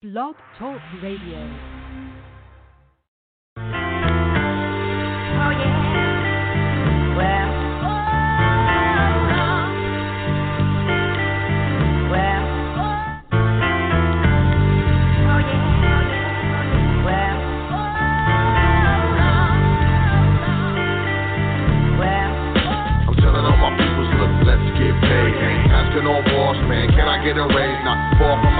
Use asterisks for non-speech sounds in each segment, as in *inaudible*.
Blog Talk Radio. Oh yeah. Well. Well. Oh yeah. Well. Well. I'm telling all my peoples, look, let's get paid. Asking no boss, man, can I get a raise? Not far from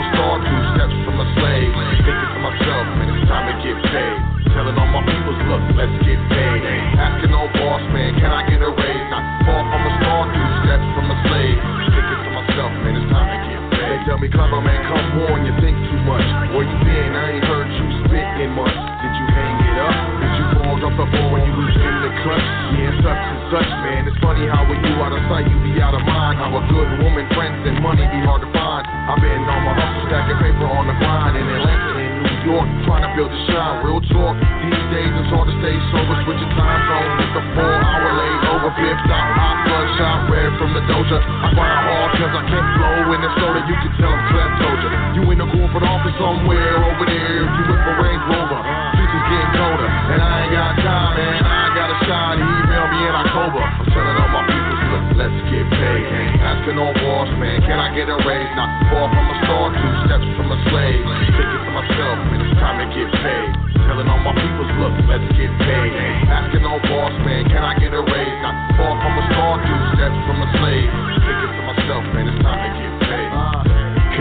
myself, man, it's time to get paid. Telling all my peoples, look, let's get paid. Asking no boss, man, can I get a raise? Not far from a star, two steps from a slave. Thinking to myself, man, it's time to get paid. They tell me, clever man, come on, you think too much. Where you been? I ain't heard you spit in months. Did you hang it up? Did you fall off the ball when you was in the clutch? Yeah, such and such, man. It's funny how when you out of sight, you be out of mind. How a good woman, friends, and money be hard to find. I've been on my hustle, stacking paper on the grind in Atlanta York, trying to build a shine. Real talk. These days it's hard to stay sober, switching time zones. It's a four-hour layover, flipped out, hot bloodshot, red from the doja. I grind hard 'cause I can't flow in the soda. You can tell I'm Clem told you. In the corporate office somewhere over there. You with a Range Rover. Future's getting colder, and I ain't got time, man. I gotta shine. He emailed me in October. I'm telling all my let's get paid. Asking no boss, man. Can I get a raise? Not far from a star, two steps from a slave. Thinking to myself, man, it's time to get paid. Telling all my peoples, look, let's get paid. Asking no boss, man. Can I get a raise? Not far from a star, two steps from a slave. Thinking to myself, man, it's time to get paid.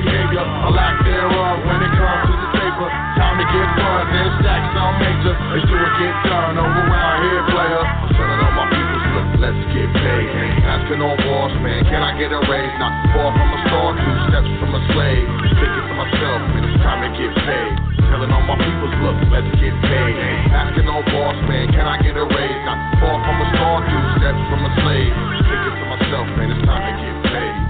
behavior, a lack thereof when it comes to the paper. Time to get fun, then stack some major. Make sure it get done over around here, player. I'm telling all my people, look, let's get paid. Asking no boss, man, can I get a raise? Not far from a star, two steps from a slave. Thinking to myself, man, it's time to get paid. Telling all my peoples, look, let's get paid. Asking no boss, man, can I get a raise? Not far from a star, two steps from a slave. Thinking to myself, man, it's time to get paid.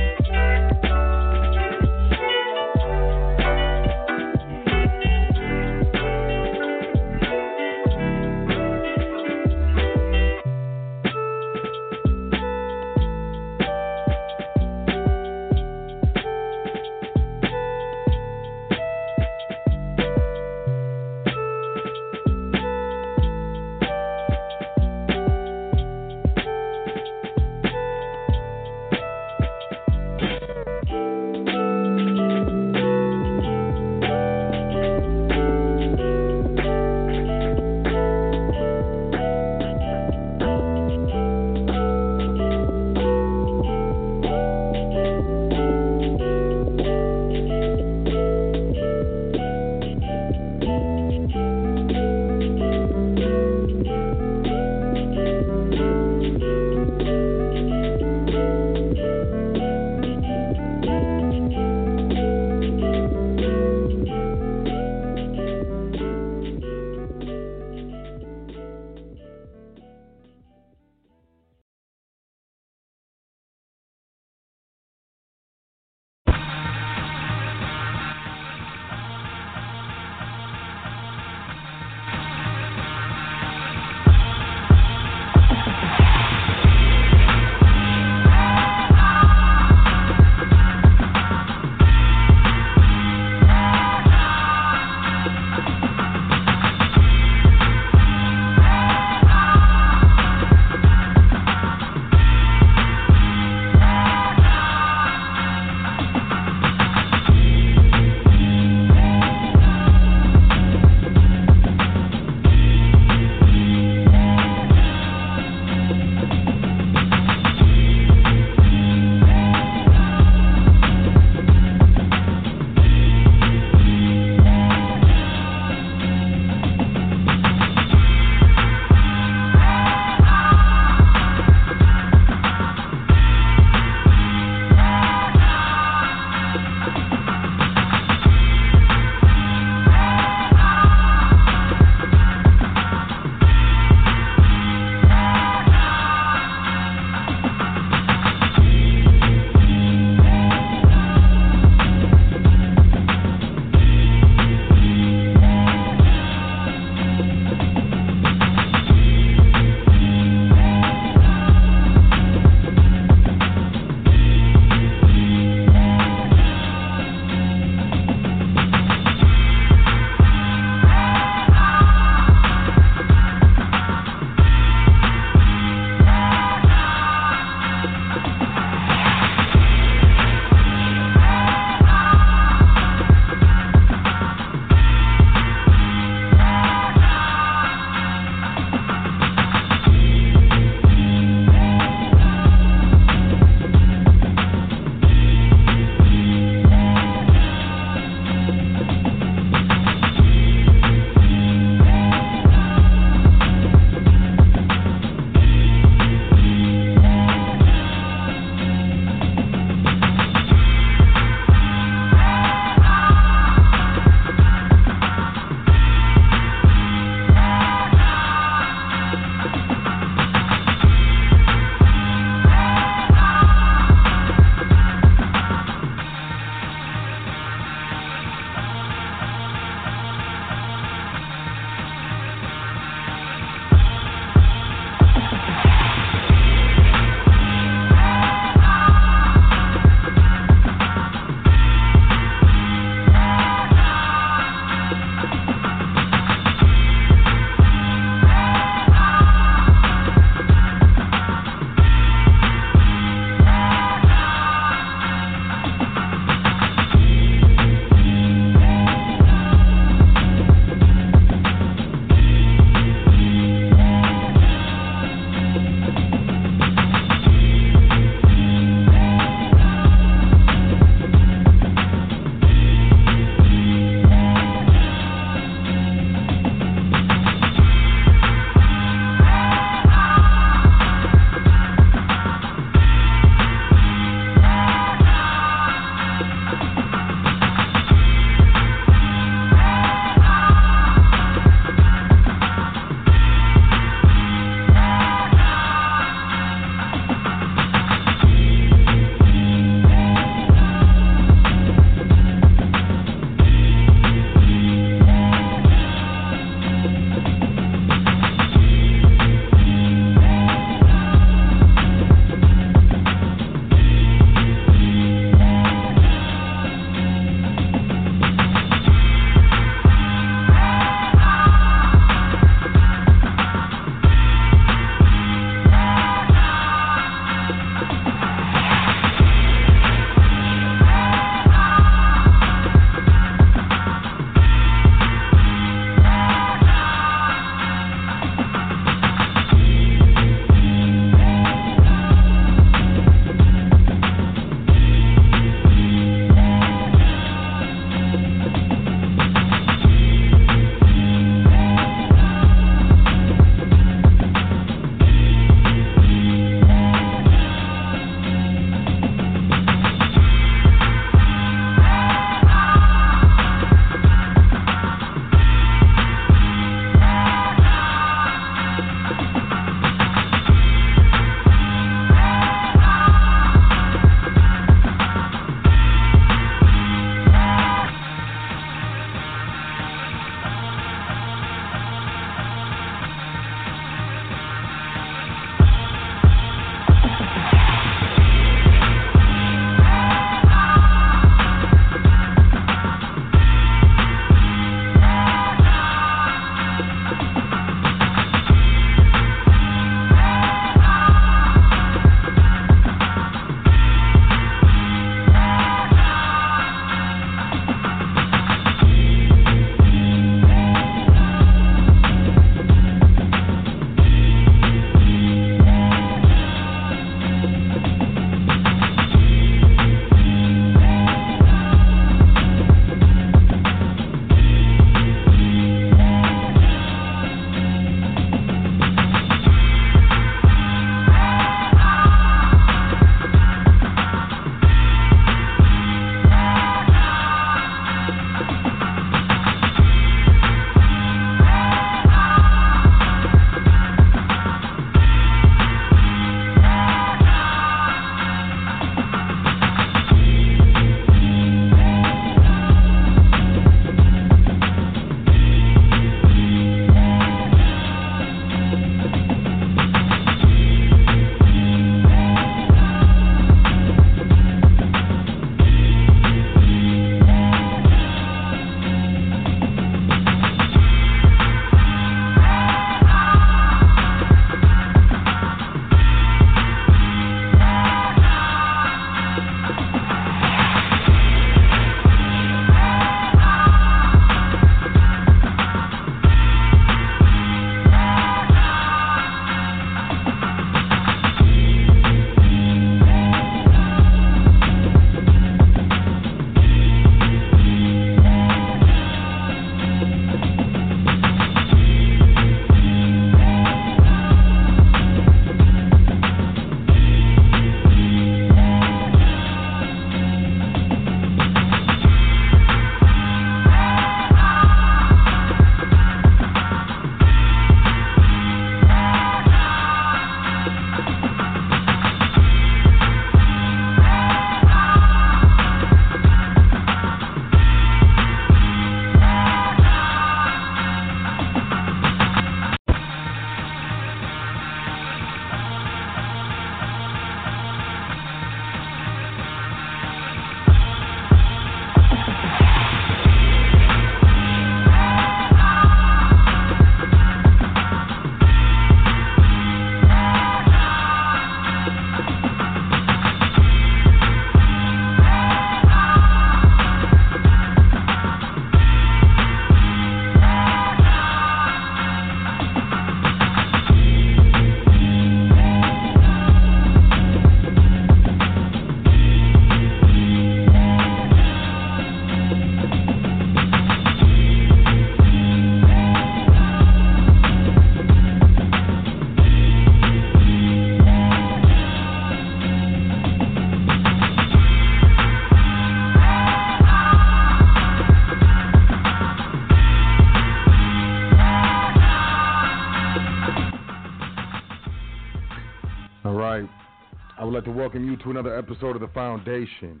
To another episode of The Foundation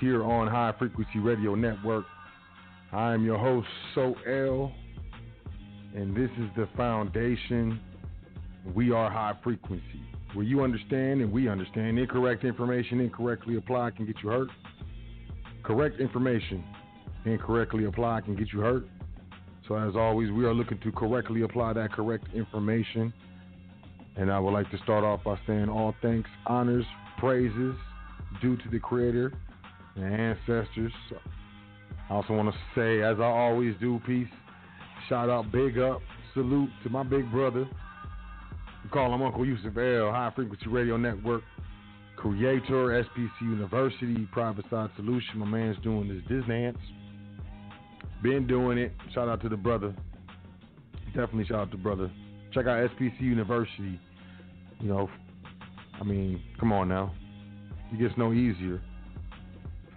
here on High Frequency Radio Network. I am your host, Sot El, and this is The Foundation. We are high frequency, where you understand and we understand incorrect information incorrectly applied can get you hurt. Correct information incorrectly applied can get you hurt. So, as always, we are looking to correctly apply that correct information and I would like to start off by saying all thanks, honors, praises due to the Creator and ancestors. I also want to say, as I always do, peace, shout out, big up, salute to my big brother. We call him Uncle Yusuf El, High Frequency Radio Network, creator, SPC University, Private Side Solution. My man's doing this dance. Been doing it. Shout out to the brother. Definitely shout out to brother. Check out SPC University. You know, I mean, come on now. It gets no easier.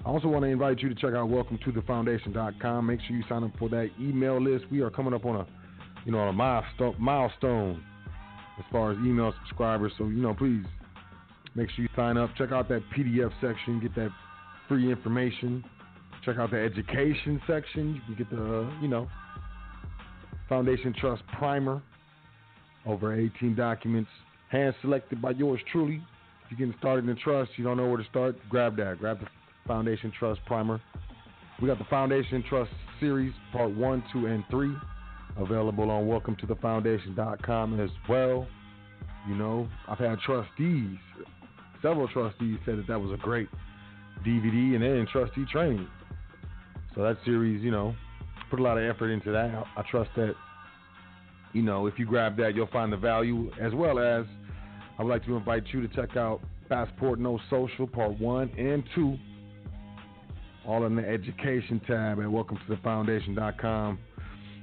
I also want to invite you to check out welcome to thefoundation.com. Make sure you sign up for that email list. We are coming up on a, you know, a milestone, milestone as far as email subscribers. So, you know, please make sure you sign up. Check out that PDF section. Get that free information. Check out the education section. You get the, you know, Foundation Trust Primer over 18 documents, hand selected by yours truly. If you're getting started in trust, you don't know where to start, grab that. Grab the Foundation Trust Primer. We got the Foundation Trust Series, Part 1, 2, and 3, available on welcome to the foundation.com as well. You know, I've had trustees, several trustees said that that was a great DVD and then trustee training. So that series, you know, put a lot of effort into that. I trust that you know, if you grab that, you'll find the value. As well as, I would like to invite you to check out Passport No Social Part 1 and 2, all in the education tab at welcome to the foundation.com.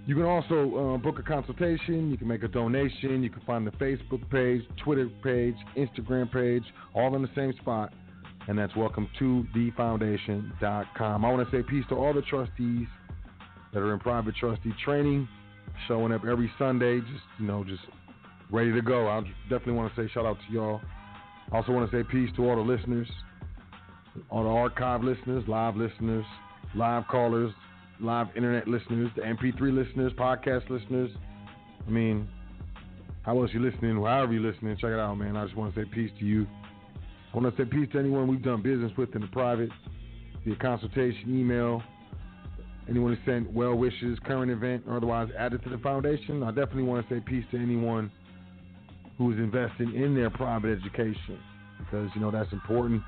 You can also uh, book a consultation. You can make a donation. You can find the Facebook page, Twitter page, Instagram page, all in the same spot. And that's welcome to the thefoundation.com. I want to say peace to all the trustees that are in private trustee training showing up every Sunday, just you know, just ready to go. I definitely want to say shout out to y'all. Also want to say peace to all the listeners, all the archive listeners, live listeners, live callers, live internet listeners, the MP3 listeners, podcast listeners. I mean, how else you listening? However you listening, check it out, man. I just want to say peace to you. I want to say peace to anyone we've done business with in the private, via consultation, email, Anyone who sent well wishes, current event, or otherwise added to the foundation, I definitely want to say peace to anyone who is investing in their private education because you know that's important.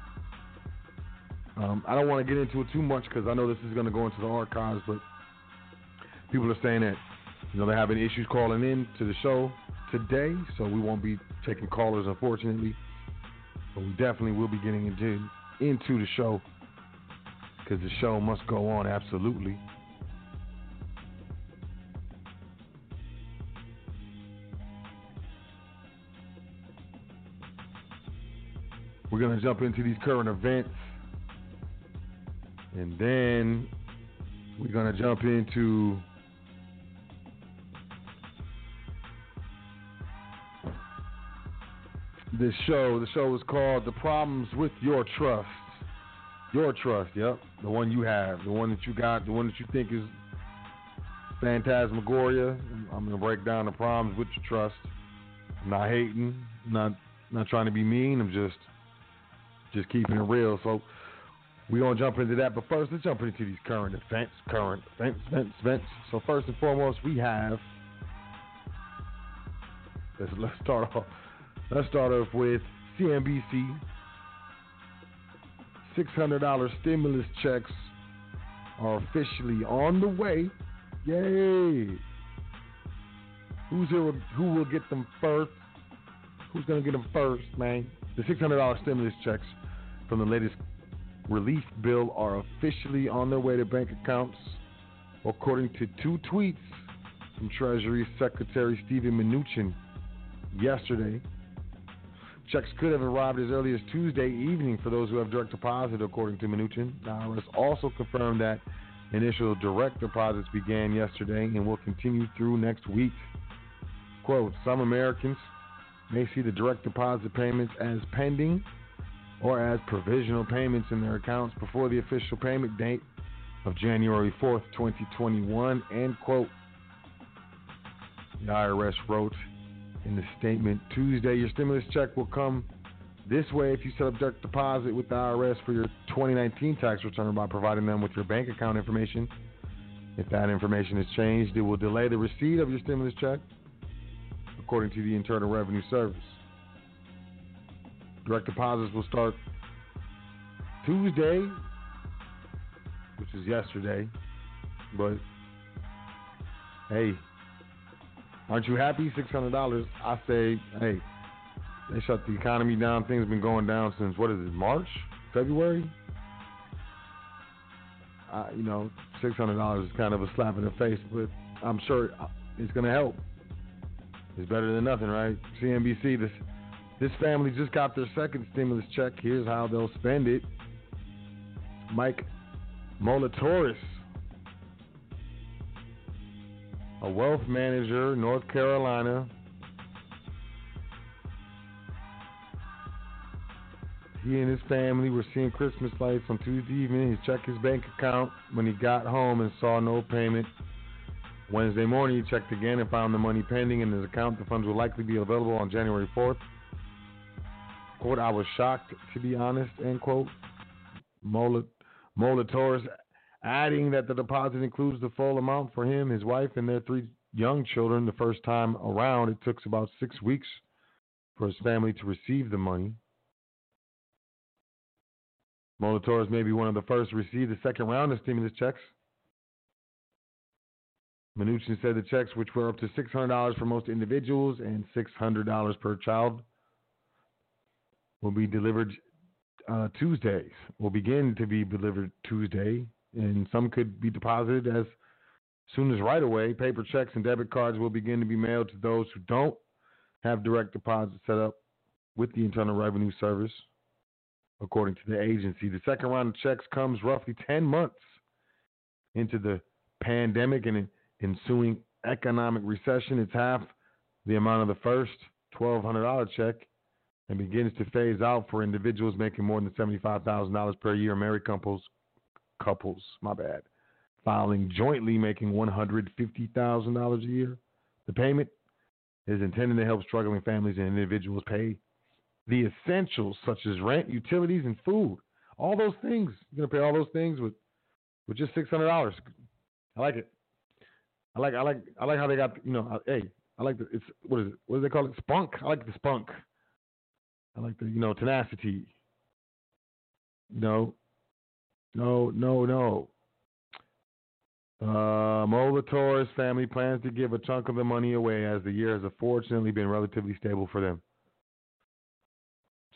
Um, I don't want to get into it too much because I know this is going to go into the archives, but people are saying that you know they're having issues calling in to the show today, so we won't be taking callers unfortunately, but we definitely will be getting into into the show because the show must go on absolutely. We're going to jump into these current events. And then we're going to jump into this show. The show is called The Problems with Your Trust. Your trust, yep. The one you have, the one that you got, the one that you think is phantasmagoria. I'm to break down the problems with your trust. I'm not hating, not not trying to be mean. I'm just just keeping it real. So we're gonna jump into that, but first let's jump into these current events, current events, events, events. So first and foremost, we have let's let's start off. Let's start off with CNBC. Six hundred dollar stimulus checks are officially on the way. Yay! Who's here? Who will get them first? Who's gonna get them first, man? The six hundred dollar stimulus checks from the latest relief bill are officially on their way to bank accounts, according to two tweets from Treasury Secretary Steven Mnuchin yesterday. Checks could have arrived as early as Tuesday evening for those who have direct deposit, according to Mnuchin. The IRS also confirmed that initial direct deposits began yesterday and will continue through next week. Quote, some Americans may see the direct deposit payments as pending or as provisional payments in their accounts before the official payment date of January 4th, 2021. End quote. The IRS wrote in the statement Tuesday, your stimulus check will come this way if you set up direct deposit with the IRS for your 2019 tax return by providing them with your bank account information. If that information is changed, it will delay the receipt of your stimulus check, according to the Internal Revenue Service. Direct deposits will start Tuesday, which is yesterday. But hey, aren't you happy? Six hundred dollars. I say, hey, they shut the economy down. Things have been going down since what is it? March, February. Uh, you know, six hundred dollars is kind of a slap in the face, but I'm sure it's going to help. It's better than nothing, right? CNBC, this this family just got their second stimulus check. Here's how they'll spend it. Mike Molitoris, a wealth manager, North Carolina. He and his family were seeing Christmas lights on Tuesday evening. He checked his bank account when he got home and saw no payment. Wednesday morning, he checked again and found the money pending in his account. The funds will likely be available on January 4th. Quote, I was shocked, to be honest, end quote. Molitoris adding that the deposit includes the full amount for him, his wife, and their three young children the first time around. It took about six weeks for his family to receive the money. Molitoris may be one of the first to receive the second round of stimulus checks. Mnuchin said the checks, which were up to $600 for most individuals and $600 per child, will be delivered uh, Tuesdays. Will begin to be delivered Tuesday, and some could be deposited as soon as right away. Paper checks and debit cards will begin to be mailed to those who don't have direct deposit set up with the Internal Revenue Service, according to the agency. The second round of checks comes roughly 10 months into the pandemic and ensuing economic recession. It's half the amount of the first $1,200 check and begins to phase out for individuals making more than $75,000 per year. Married couples, couples, my bad, filing jointly making $150,000 a year. The payment is intended to help struggling families and individuals pay the essentials such as rent, utilities, and food. All those things. You're gonna pay all those things with with just six hundred dollars. I like it. I like I like I like how they got you know. Hey, I like the it's what is it? What do they call it? Spunk. I like the spunk. I like the you know tenacity. No, no, no, no. Uh, Molitoris family plans to give a chunk of the money away as the year has unfortunately been relatively stable for them.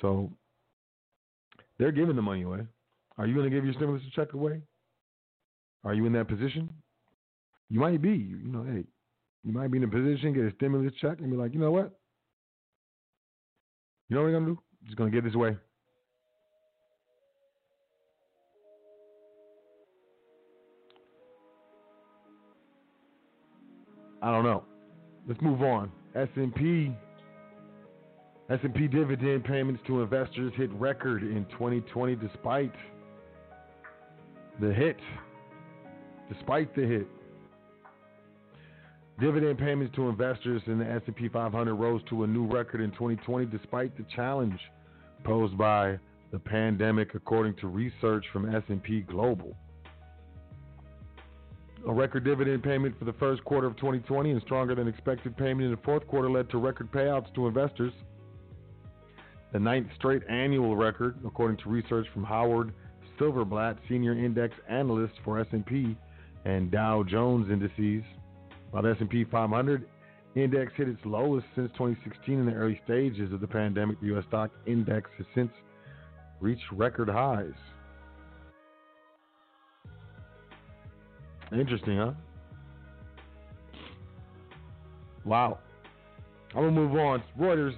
So they're giving the money away. Are you going to give your stimulus check away? Are you in that position? You might be. You know, hey, you might be in a position to get a stimulus check and be like, you know what? You know what we're gonna do? Just gonna give this away. I don't know. Let's move on. S&P S&P dividend payments to investors hit record in 2020 despite the hit. Despite the hit. Dividend payments to investors in the S&P 500 rose to a new record in 2020 despite the challenge posed by the pandemic according to research from S&P Global. A record dividend payment for the first quarter of 2020 and stronger than expected payment in the fourth quarter led to record payouts to investors. The ninth straight annual record, according to research from Howard Silverblatt, senior index analyst for S&P and Dow Jones indices. While the S&P 500 index hit its lowest since 2016 in the early stages of the pandemic, the U.S. stock index has since reached record highs. Interesting, huh? Wow. I'm gonna move on. Reuters.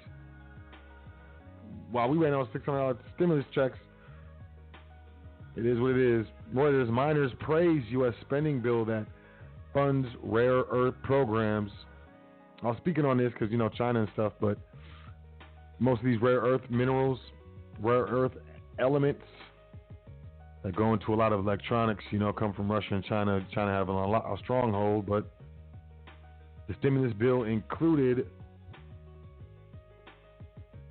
While we wait on $600 stimulus checks, it is what it is. Reuters miners praise U.S. spending bill that funds rare earth programs. I was speaking on this because you know China and stuff, but most of these rare earth minerals, rare earth elements that go into a lot of electronics, you know, come from Russia and China. China having a, lot, a stronghold, but the stimulus bill included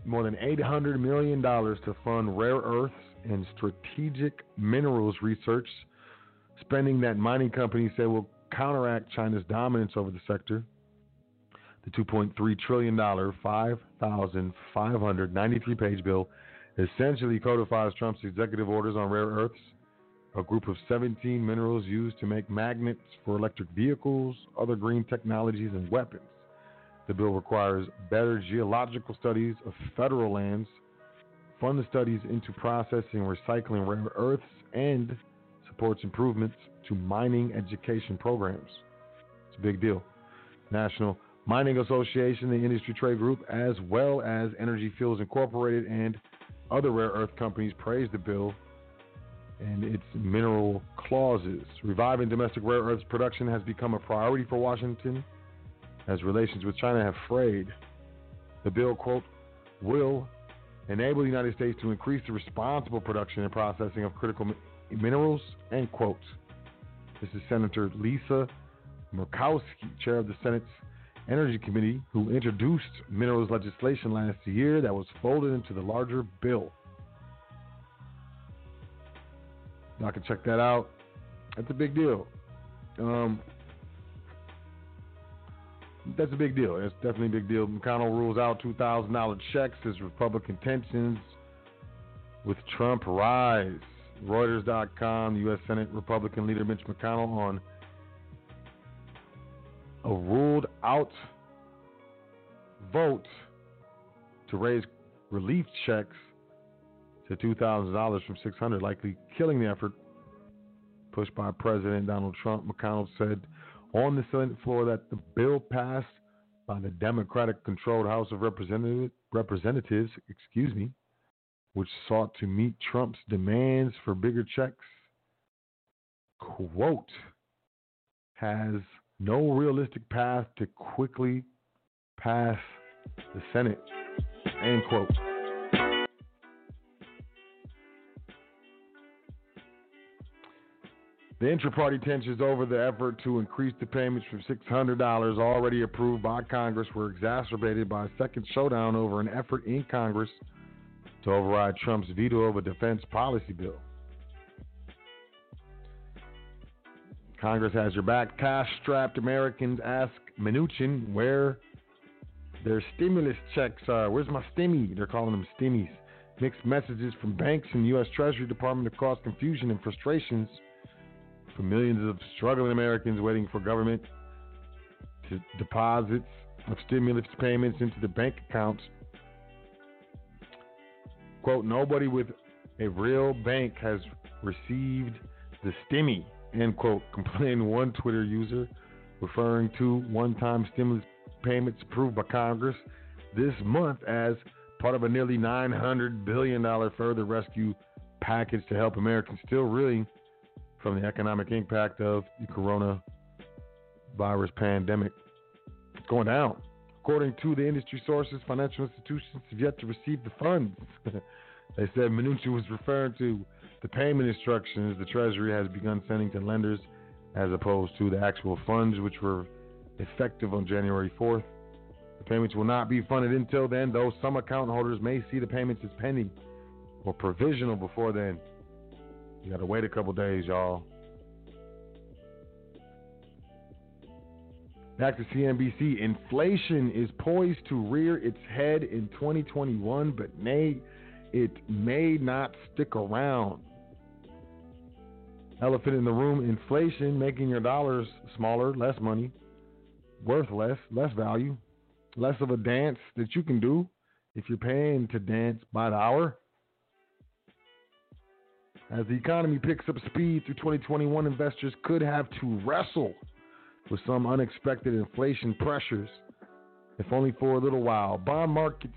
more than $800 million to fund rare earths and strategic minerals research, spending that mining companies say will counteract China's dominance over the sector. The $2.3 trillion, 5,593 page bill essentially codifies Trump's executive orders on rare earths, a group of 17 minerals used to make magnets for electric vehicles, other green technologies, and weapons. The bill requires better geological studies of federal lands, fund studies into processing and recycling rare earths, and supports improvements to mining education programs. It's a big deal. National Mining Association, the industry trade group, as well as Energy Fuels Incorporated and other rare earth companies praised the bill and its mineral clauses. Reviving domestic rare earths production has become a priority for Washington as relations with China have frayed. The bill, quote, will enable the United States to increase the responsible production and processing of critical minerals, end quote. This is Senator Lisa Murkowski, chair of the Senate's Energy Committee, who introduced minerals legislation last year that was folded into the larger bill. Y'all can check that out. That's a big deal. Um, that's a big deal. That's definitely a big deal. McConnell rules out $2,000 checks as Republican tensions with Trump rise. Reuters.com, U.S. Senate Republican leader Mitch McConnell on a ruled out vote to raise relief checks to $2,000 from 600 likely killing the effort pushed by President Donald Trump. McConnell said on the Senate floor that the bill passed by the Democratic controlled House of Representatives, Representatives, excuse me, which sought to meet Trump's demands for bigger checks, quote, has no realistic path to quickly pass the Senate, end quote. The intra-party tensions over the effort to increase the payments from $600 already approved by Congress were exacerbated by a second showdown over an effort in Congress to override Trump's veto of a defense policy bill. Congress has your back. Cash-strapped Americans ask Mnuchin where their stimulus checks are. Where's my stimmy? They're calling them stimmies. Mixed messages from banks and U.S. Treasury Department cause confusion and frustrations for millions of struggling Americans waiting for government to deposits of stimulus payments into the bank accounts. Quote, nobody with a real bank has received the stimmy, end quote, *laughs* complained one Twitter user, referring to one time stimulus payments approved by Congress this month as part of a nearly $900 billion further rescue package to help Americans still reeling from the economic impact of the coronavirus pandemic. It's going down. According to the industry sources, financial institutions have yet to receive the funds. *laughs* they said Mnuchin was referring to the payment instructions the Treasury has begun sending to lenders as opposed to the actual funds, which were effective on January 4th. The payments will not be funded until then, though some account holders may see the payments as pending or provisional before then. You got to wait a couple days, y'all. Back to CNBC. Inflation is poised to rear its head in 2021, but may it may not stick around. Elephant in the room inflation making your dollars smaller, less money, worth less, less value, less of a dance that you can do if you're paying to dance by the hour. As the economy picks up speed through 2021, investors could have to wrestle with some unexpected inflation pressures, if only for a little while. Bond markets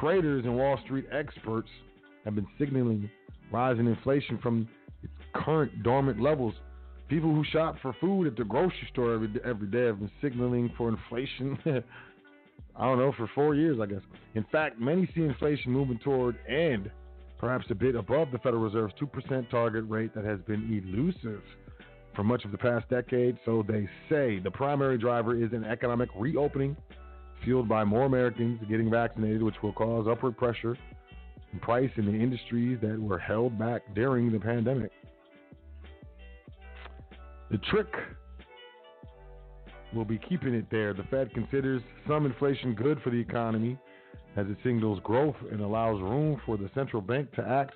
traders and Wall Street experts have been signaling rising inflation from current dormant levels. People who shop for food at the grocery store every, every day have been signaling for inflation *laughs* I don't know, for four years, I guess. In fact, many see inflation moving toward and perhaps a bit above the Federal Reserve's 2% target rate that has been elusive for much of the past decade. So they say the primary driver is an economic reopening fueled by more Americans getting vaccinated, which will cause upward pressure in price in the industries that were held back during the pandemic. The trick will be keeping it there. The Fed considers some inflation good for the economy as it signals growth and allows room for the central bank to act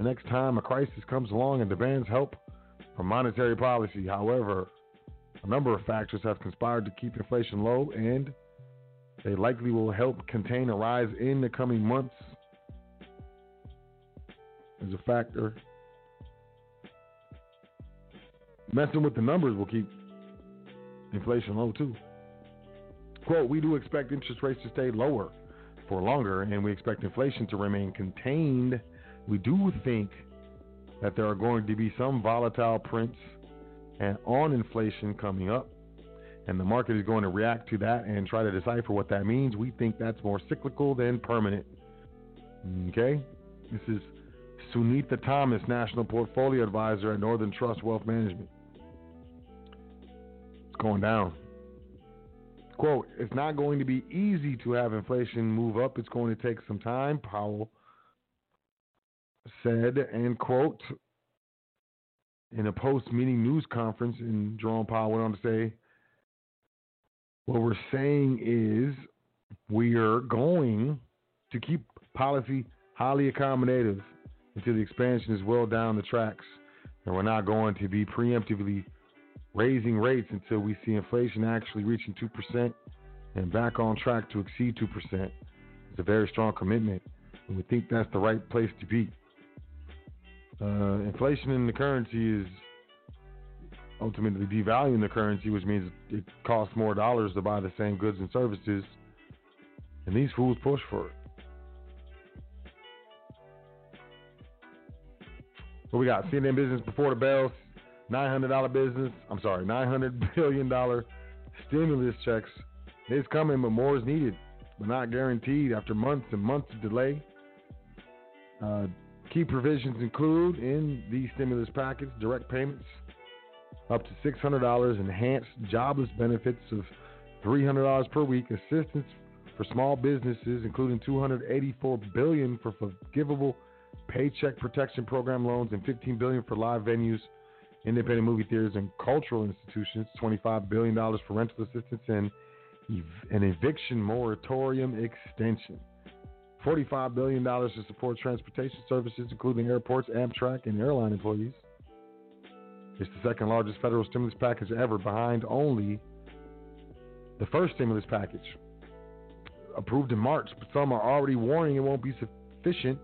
the next time a crisis comes along and demands help from monetary policy. However, a number of factors have conspired to keep inflation low, and they likely will help contain a rise in the coming months. As a factor, messing with the numbers will keep inflation low too. Quote, we do expect interest rates to stay lower for longer, and we expect inflation to remain contained. We do think that there are going to be some volatile prints and on inflation coming up, and the market is going to react to that and try to decipher what that means. We think that's more cyclical than permanent. Okay? This is Sunita Thomas, National Portfolio Advisor at Northern Trust Wealth Management. Going down. Quote, it's not going to be easy to have inflation move up. It's going to take some time, Powell said, and quote, in a post meeting news conference, and Jerome Powell went on to say, what we're saying is we are going to keep policy highly accommodative until the expansion is well down the tracks. And we're not going to be preemptively raising rates until we see inflation actually reaching 2% and back on track to exceed 2%. It's a very strong commitment, and we think that's the right place to be. Uh, inflation in the currency is ultimately devaluing the currency, which means it costs more dollars to buy the same goods and services. And these fools push for it. What we got? CNN Business before the bells, $900 business. I'm sorry, $900 billion stimulus checks. It's coming, but more is needed, but not guaranteed after months and months of delay. Uh, key provisions include in the stimulus package direct payments up to $600, enhanced jobless benefits of $300 per week, assistance for small businesses, including 284 billion for forgivable paycheck protection program loans and 15 billion for live venues, independent movie theaters, and cultural institutions. $25 billion for rental assistance and an eviction moratorium extension. $45 billion to support transportation services, including airports, Amtrak, and airline employees. It's the second largest federal stimulus package ever, behind only the first stimulus package, approved in March. But some are already warning it won't be sufficient.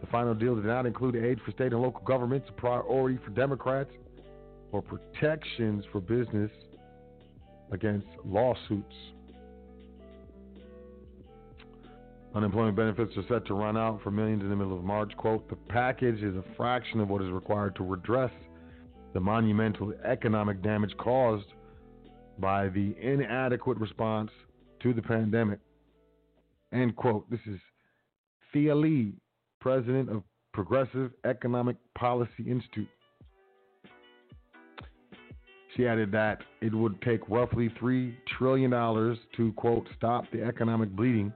The final deal did not include aid for state and local governments, a priority for Democrats, or protections for business against lawsuits. Unemployment benefits are set to run out for millions in the middle of March. Quote, the package is a fraction of what is required to redress the monumental economic damage caused by the inadequate response to the pandemic. End quote. This is Thea Lee, president of Progressive Economic Policy Institute. She added that it would take roughly $3 trillion to, quote, stop the economic bleeding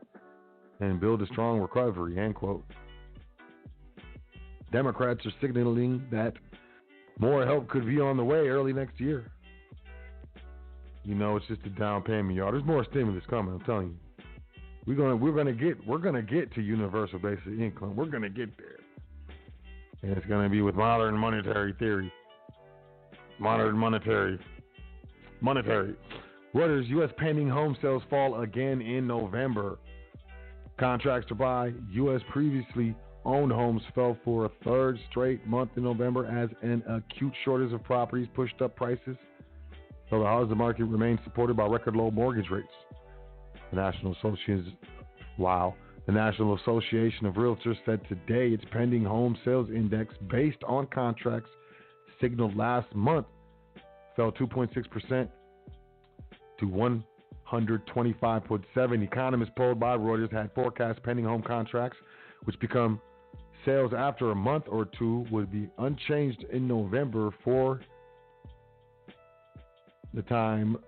and build a strong recovery, end quote. Democrats are signaling that more help could be on the way early next year. You know, it's just a down payment, y'all. There's more stimulus coming. I'm telling you. We're gonna we're gonna get we're gonna get to universal basic income. We're gonna get there, and it's gonna be with modern monetary theory. Modern monetary monetary. Reuters: U.S. pending home sales fall again in November. Contracts to buy U.S. previously owned homes fell for a third straight month in November as an acute shortage of properties pushed up prices. So the housing market remains supported by record low mortgage rates. The National Association, wow, the National Association of Realtors said today its pending home sales index, based on contracts signaled last month, fell 2.6 percent to 125.7. Economists polled by Reuters had forecast pending home contracts, which become sales after a month or two, would be unchanged in November for the time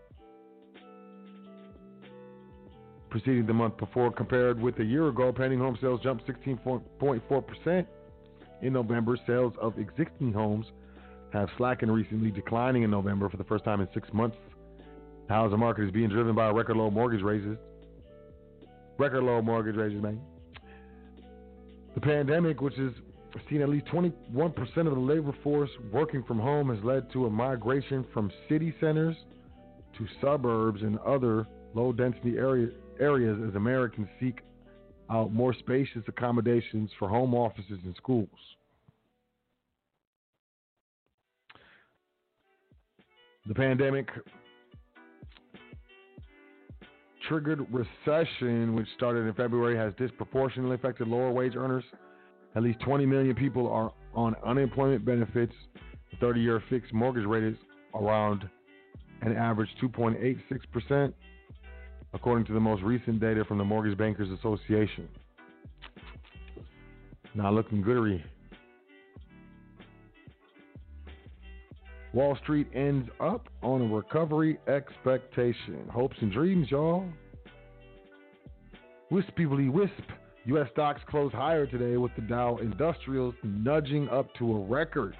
preceding the month before. Compared with a year ago, pending home sales jumped 16.4% in November. Sales of existing homes have slackened recently, declining in November for the first time in six months. The housing market is being driven by record low mortgage rates. Record low mortgage rates, man. The pandemic, which has seen at least 21% of the labor force working from home, has led to a migration from city centers to suburbs and other low density area, areas as Americans seek out more spacious accommodations for home offices and schools. The pandemic triggered recession, which started in February, has disproportionately affected lower wage earners. At least 20 million people are on unemployment benefits. The 30 year fixed mortgage rate is around an average 2.86%, according to the most recent data from the Mortgage Bankers Association. Not looking goodery. Wall Street ends up on a recovery expectation. Hopes and dreams, y'all. Wispy wisp. U.S. stocks closed higher today with the Dow Industrials nudging up to a record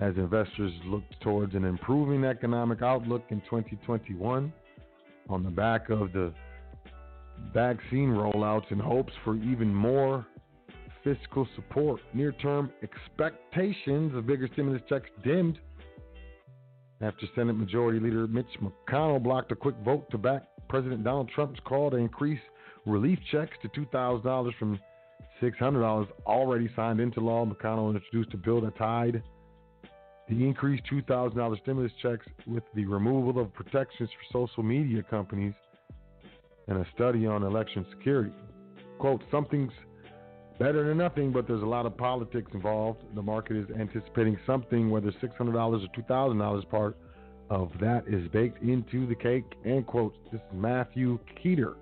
as investors looked towards an improving economic outlook in 2021 on the back of the vaccine rollouts and hopes for even more fiscal support. Near term expectations of bigger stimulus checks dimmed after Senate Majority Leader Mitch McConnell blocked a quick vote to back President Donald Trump's call to increase relief checks to $2,000 from $600 already signed into law. McConnell introduced a bill that tied the increased $2,000 stimulus checks with the removal of protections for social media companies and a study on election security. Quote, something's better than nothing, but there's a lot of politics involved. The market is anticipating something, whether $600 or $2,000 part of that is baked into the cake. End quote. This is Matthew Keator,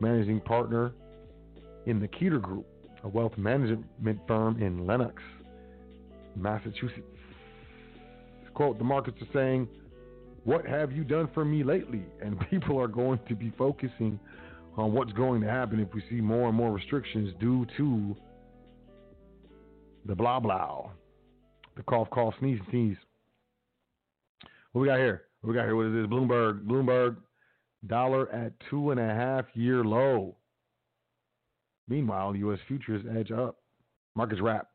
managing partner in the Keator Group, a wealth management firm in Lenox, Massachusetts. Quote, the markets are saying, What have you done for me lately? And *laughs* people are going to be focusing on what's going to happen if we see more and more restrictions due to the blah blah, the cough, cough, sneeze, sneeze. What we got here? What we got here? What is this? Bloomberg. Bloomberg dollar at two and a half year low. Meanwhile, U.S. futures edge up. Markets wrap.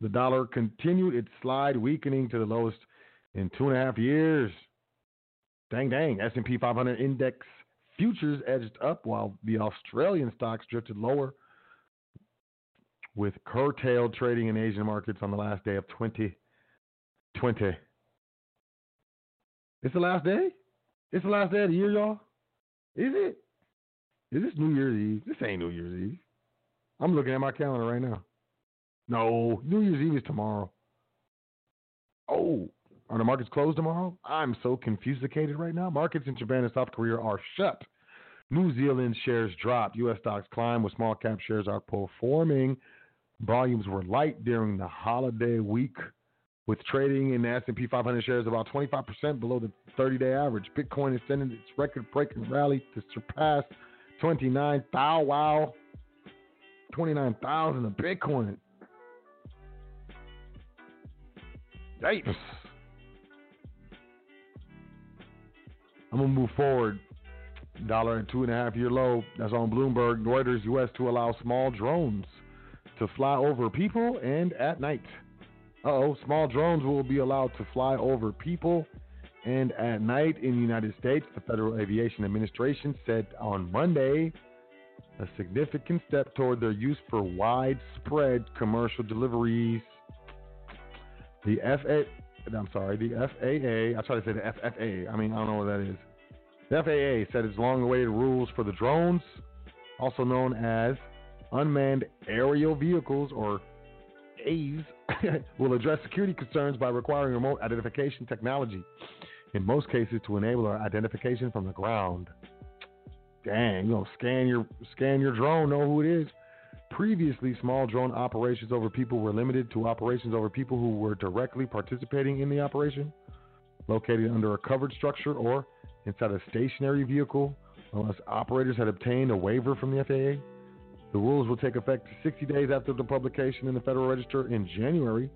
The dollar continued its slide, weakening to the lowest in two and a half years. Dang, dang. S&P 500 index futures edged up while the Australian stocks drifted lower with curtailed trading in Asian markets on the last day of 2020. It's the last day? It's the last day of the year, y'all? Is it? Is this New Year's Eve? This ain't New Year's Eve. I'm looking at my calendar right now. No, New Year's Eve is tomorrow. Oh, are the markets closed tomorrow? I'm so confusicated right now. Markets in Japan and South Korea are shut. New Zealand shares dropped. U.S. stocks climb with small cap shares are performing. Volumes were light during the holiday week, with trading in the S&P 500 shares about 25% below the 30-day average. Bitcoin extended its record-breaking rally to surpass 29,000. Wow, 29,000 of Bitcoin. Yikes. I'm gonna move forward. Dollar and two and a half year low. That's on Bloomberg. Reuters U.S. to allow small drones to fly over people and at night. oh, small drones will be allowed to fly over people and at night in the United States. The Federal Aviation Administration said on Monday a significant step toward their use for widespread commercial deliveries. The FA, I'm sorry, the FAA, I try to say the FFA, I mean, I don't know what that is. The FAA said its long awaited rules for the drones, also known as unmanned aerial vehicles or AVs, *laughs* will address security concerns by requiring remote identification technology, in most cases to enable identification from the ground. dang, you know, scan your scan your drone, know who it is. Previously, small drone operations over people were limited to operations over people who were directly participating in the operation, located under a covered structure or inside a stationary vehicle, unless operators had obtained a waiver from the FAA. The rules will take effect 60 days after the publication in the Federal Register in January.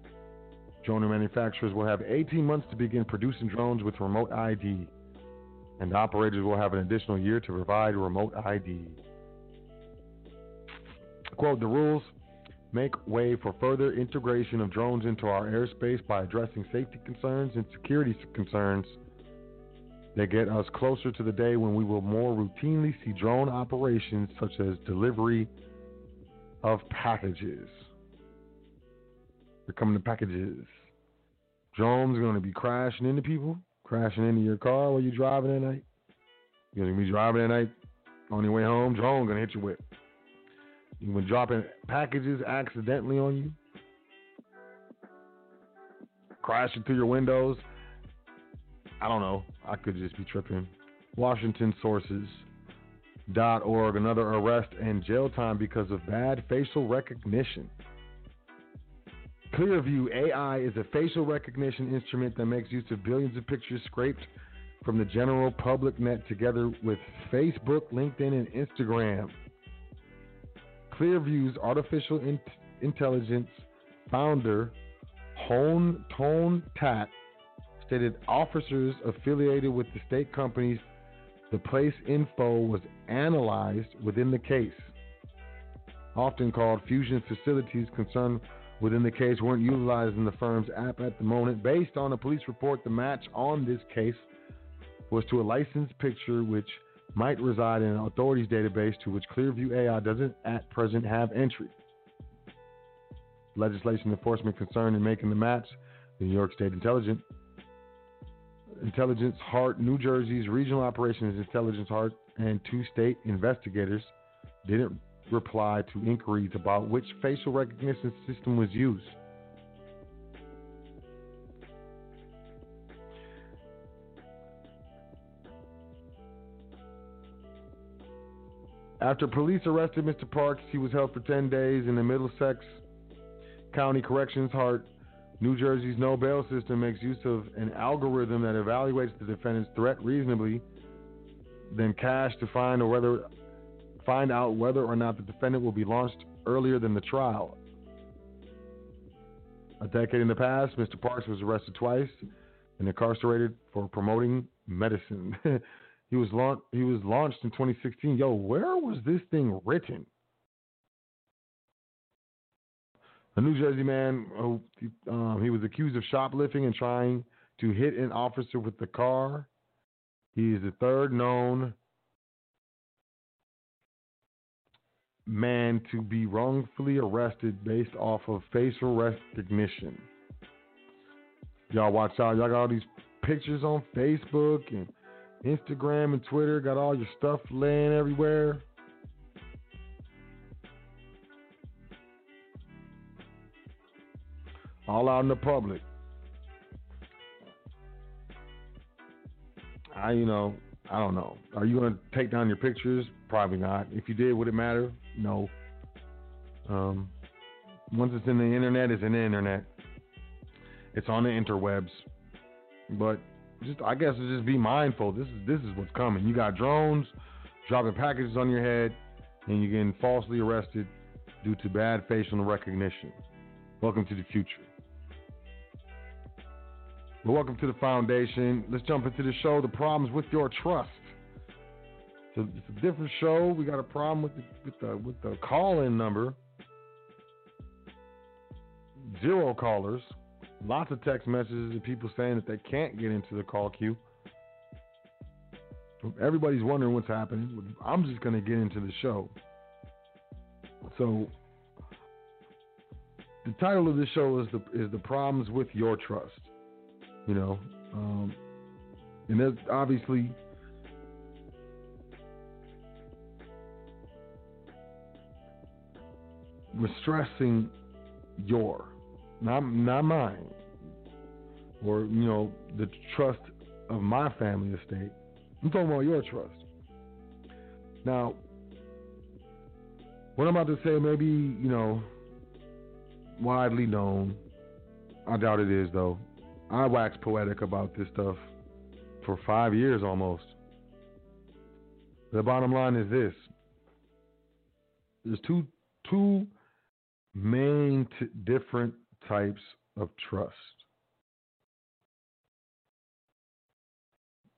Drone manufacturers will have 18 months to begin producing drones with remote ID, and operators will have an additional year to provide remote ID. Quote, the rules make way for further integration of drones into our airspace by addressing safety concerns and security concerns that get us closer to the day when we will more routinely see drone operations such as delivery of packages. They're coming to packages. Drones are going to be crashing into people, crashing into your car while you're driving at night. You're going to be driving at night on your way home. Drone going to hit you with. Been dropping packages accidentally on you, crashing through your windows. I don't know. I could just be tripping. Washington sources. Dot org. Another arrest and jail time because of bad facial recognition. Clearview AI is a facial recognition instrument that makes use of billions of pictures scraped from the general public net together with Facebook, LinkedIn, and Instagram. Clearview's artificial in- intelligence founder, Hone Tone Tat, stated officers affiliated with the state companies the place info was analyzed within the case. Often called fusion facilities concerned within the case weren't utilized in the firm's app at the moment. Based on a police report, the match on this case was to a licensed picture which might reside in an authority's database to which Clearview AI doesn't at present have entry. Legislation enforcement concerned in making the match, the New York State Intelligence Intelligence Heart, New Jersey's Regional Operations Intelligence Heart, and two state investigators didn't reply to inquiries about which facial recognition system was used. After police arrested Mr. Parks, he was held for 10 days in the Middlesex County Corrections Heart. New Jersey's no bail system makes use of an algorithm that evaluates the defendant's threat reasonably, then cash to find or whether find out whether or not the defendant will be launched earlier than the trial. A decade in the past, Mr. Parks was arrested twice and incarcerated for promoting medicine. *laughs* he was launched. He was launched in 2016. Yo, where was this thing written? A New Jersey man who um, he was accused of shoplifting and trying to hit an officer with the car. He is the third known man to be wrongfully arrested based off of facial recognition. Y'all watch out. Y'all got all these pictures on Facebook and Instagram and Twitter. Got all your stuff laying everywhere. All out in the public. I, you know, I don't know. Are you going to take down your pictures? Probably not. If you did, would it matter? No. Um, once it's in the internet, it's in the internet. It's on the interwebs. But just, I guess, just be mindful. This is this is what's coming. You got drones dropping packages on your head, and you're getting falsely arrested due to bad facial recognition. Welcome to the future. Well, welcome to the foundation. Let's jump into the show. The problems with your trust. So it's a different show. We got a problem with the with the, with the call-in number. Zero callers. Lots of text messages and people saying that they can't get into the call queue. Everybody's wondering what's happening. I'm just going to get into the show. So the title of the show is the is the problems with your trust. You know, um, and there's obviously we're stressing your, not not mine, or you know the trust of my family estate. I'm talking about your trust. Now, what I'm about to say may be, you know, widely known. I doubt it is, though. I wax poetic about this stuff for five years almost. The bottom line is this: there's two two main t- different types of trust.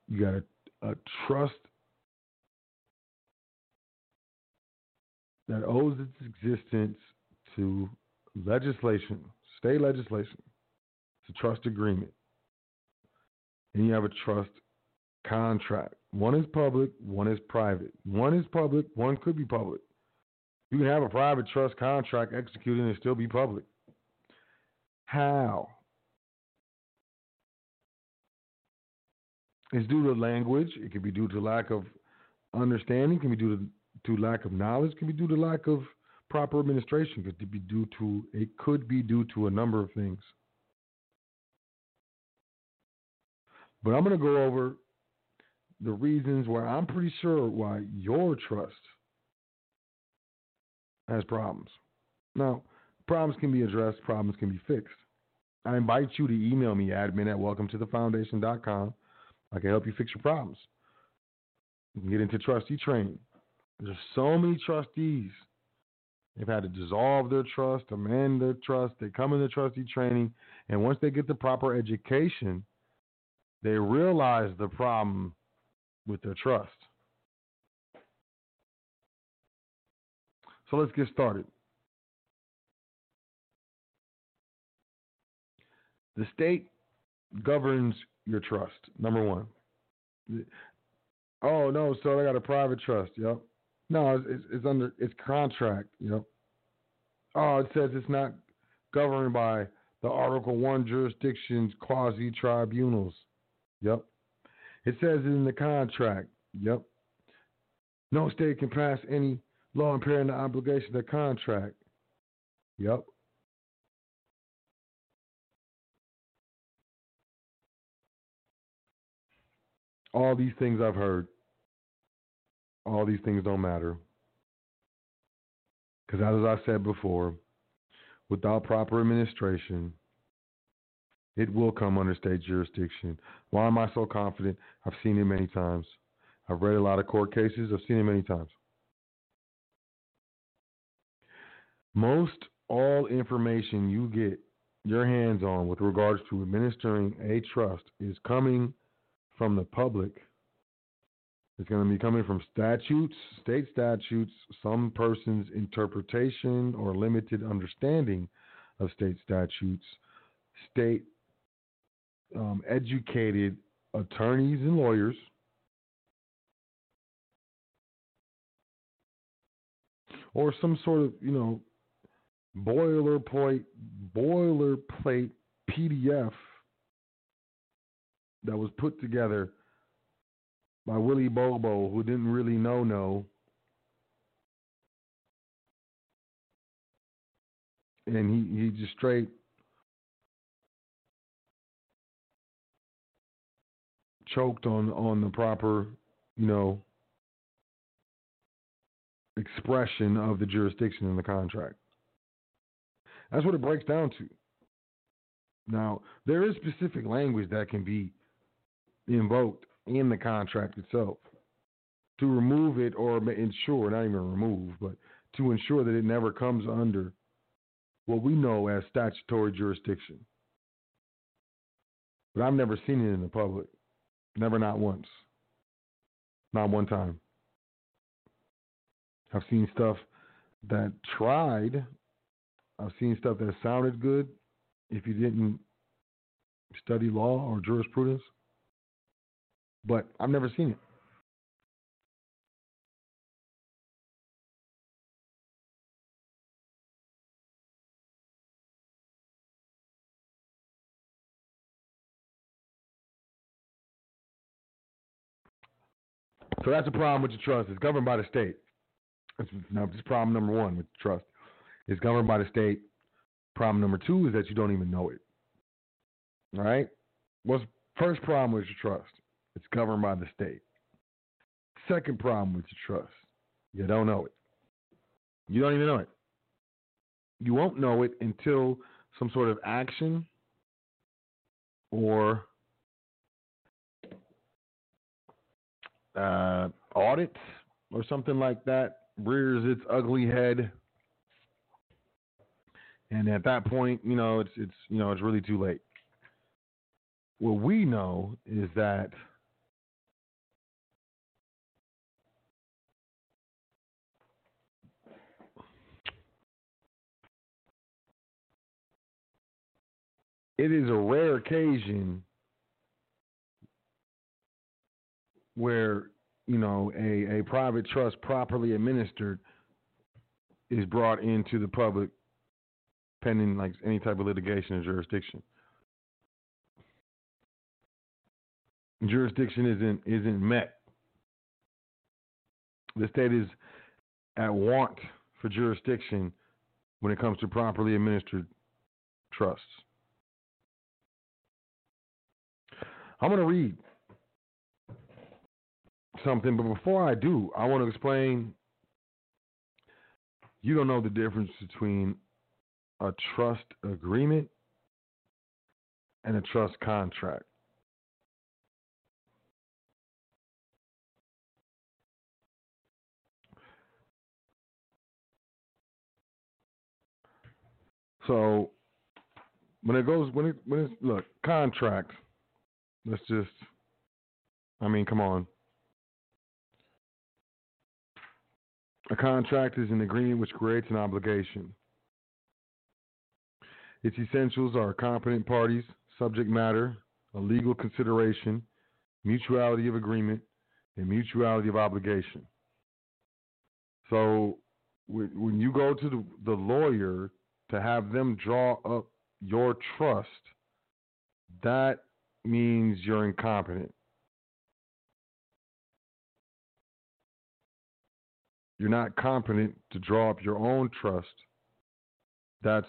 You got a, a trust that owes its existence to legislation, state legislation. It's a trust agreement. And you have a trust contract. One is public, one is private. One is public, one could be public. You can have a private trust contract executed and still be public. How? It's due to language. It can be due to lack of understanding. It can be due to, to lack of knowledge. It can be due to lack of proper administration. It could be due to it could be due to a number of things. But I'm going to go over the reasons why I'm pretty sure why your trust has problems. Now, problems can be addressed, problems can be fixed. I invite you to email me, admin at welcome to the foundation.com. I can help you fix your problems. You can get into trustee training. There's so many trustees. They've had to dissolve their trust, amend their trust. They come into trustee training, and once they get the proper education, they realize the problem with their trust. So let's get started. The state governs your trust, number one. Oh, no, so I got a private trust. Yep. No, it's, it's under, it's contract. Yep. Oh, it says it's not governed by the Article 1 jurisdictions quasi tribunals. Yep. It says in the contract. Yep. No state can pass any law impairing the obligation of the contract. Yep. All these things I've heard. All these things don't matter. Because, as I said before, without proper administration, it will come under state jurisdiction. Why am I so confident? I've seen it many times. I've read a lot of court cases. I've seen it many times. Most all information you get your hands on with regards to administering a trust is coming from the public. It's going to be coming from statutes, state statutes, some person's interpretation or limited understanding of state statutes, state um, educated attorneys and lawyers. Or some sort of, you know, boilerplate boilerplate PDF that was put together by Willie Bobo, who didn't really know no. And he, he just straight choked on on the proper, you know, expression of the jurisdiction in the contract. That's what it breaks down to. Now, there is specific language that can be invoked in the contract itself to remove it or ensure, not even remove, but to ensure that it never comes under what we know as statutory jurisdiction. But I've never seen it in the public. Never, not once. Not one time. I've seen stuff that tried. I've seen stuff that sounded good if you didn't study law or jurisprudence. But I've never seen it. So that's a problem with your trust. It's governed by the state. That's, this problem number one with trust. It's governed by the state. Problem number two is that you don't even know it. All right? What's first problem with your trust? It's governed by the state. Second problem with your trust, You don't know it. You don't even know it. You won't know it until some sort of action or uh, audit or something like that rears its ugly head. And at that point, you know, it's it's you know, it's really too late. What we know is that it is a rare occasion where you know a, a private trust properly administered is brought into the public pending like any type of litigation or jurisdiction. Jurisdiction isn't isn't met. The state is at want for jurisdiction when it comes to properly administered trusts. I'm going to read something, but before I do, I want to explain. You don't know the difference between a trust agreement and a trust contract. So when it goes when it when it's look contract, let's just I mean, come on. A contract is an agreement which creates an obligation. Its essentials are competent parties, subject matter, a legal consideration, mutuality of agreement, and mutuality of obligation. So when you go to the, the lawyer to have them draw up your trust, that means you're incompetent. You're not competent to draw up your own trust. That's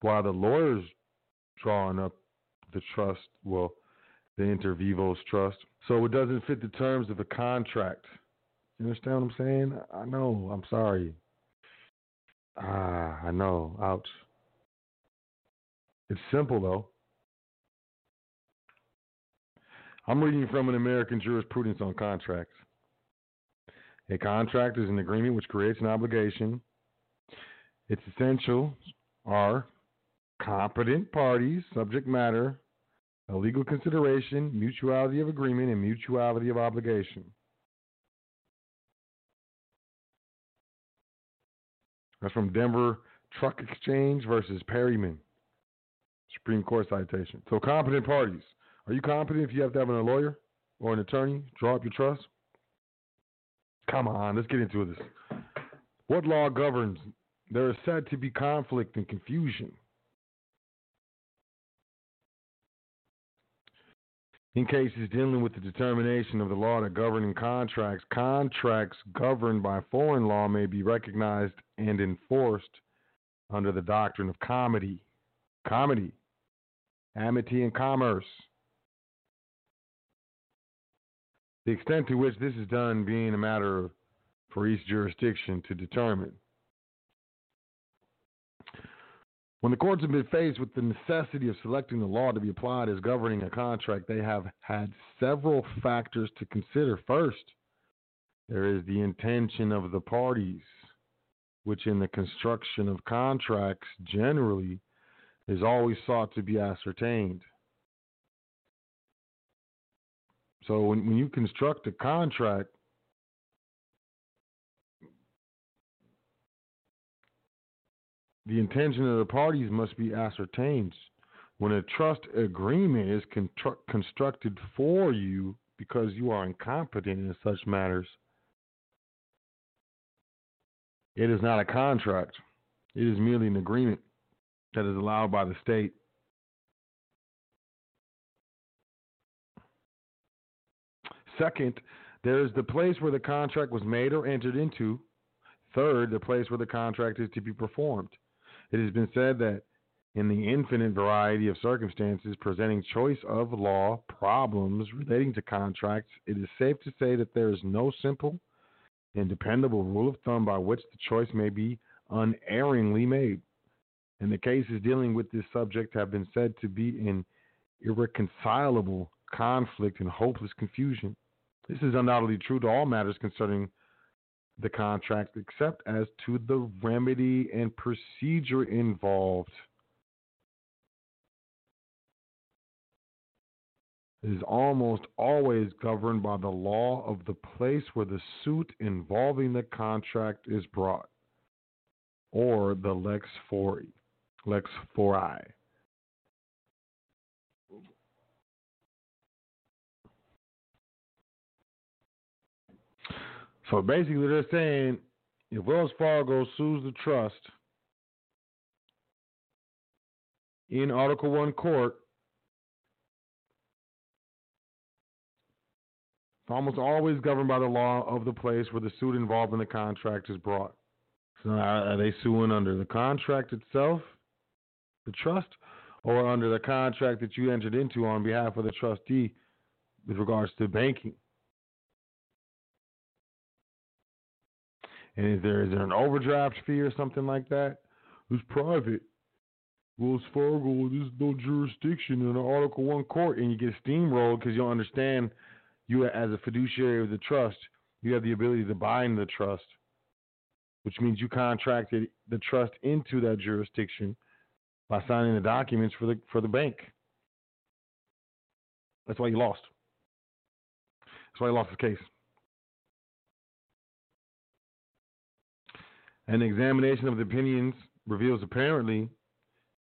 why the lawyer's drawing up the trust, well, the inter vivos trust. So it doesn't fit the terms of a contract. You understand what I'm saying? I know. I'm sorry. Ah, I know. Ouch. It's simple though. I'm reading from an American jurisprudence on contracts. A contract is an agreement which creates an obligation. Its essentials are competent parties, subject matter, a legal consideration, mutuality of agreement, and mutuality of obligation. That's from Denver Truck Exchange versus Perryman. Supreme Court citation. So competent parties. Are you competent if you have to have a lawyer or an attorney draw up your trust? Come on, let's get into this. What law governs? There is said to be conflict and confusion. In cases dealing with the determination of the law that governing contracts, contracts governed by foreign law may be recognized and enforced under the doctrine of comity, comity, amity, and commerce. The extent to which this is done being a matter for each jurisdiction to determine. When the courts have been faced with the necessity of selecting the law to be applied as governing a contract, they have had several factors to consider. First, there is the intention of the parties, which in the construction of contracts generally is always sought to be ascertained. So when, when you construct a contract, the intention of the parties must be ascertained. When a trust agreement is constru- constructed for you because you are incompetent in such matters, it is not a contract. It is merely an agreement that is allowed by the state Second, there is the place where the contract was made or entered into. Third, the place where the contract is to be performed. It has been said that in the infinite variety of circumstances presenting choice of law problems relating to contracts, it is safe to say that there is no simple and dependable rule of thumb by which the choice may be unerringly made. And the cases dealing with this subject have been said to be in irreconcilable conflict and hopeless confusion. This is undoubtedly true to all matters concerning the contract, except as to the remedy and procedure involved. It is almost always governed by the law of the place where the suit involving the contract is brought, or the lex fori, lex fori. So basically, they're saying if Wells Fargo sues the trust in Article 1 court, it's almost always governed by the law of the place where the suit involved in the contract is brought. So are they suing under the contract itself, the trust, or under the contract that you entered into on behalf of the trustee with regards to banking? And is there is there an overdraft fee or something like that? It's private. Wells Fargo, there's no jurisdiction in an Article One court, and you get steamrolled because you don't understand. You, as a fiduciary of the trust, you have the ability to bind the trust, which means you contracted the trust into that jurisdiction by signing the documents for the for the bank. That's why you lost. That's why you lost the case. An examination of the opinions reveals apparently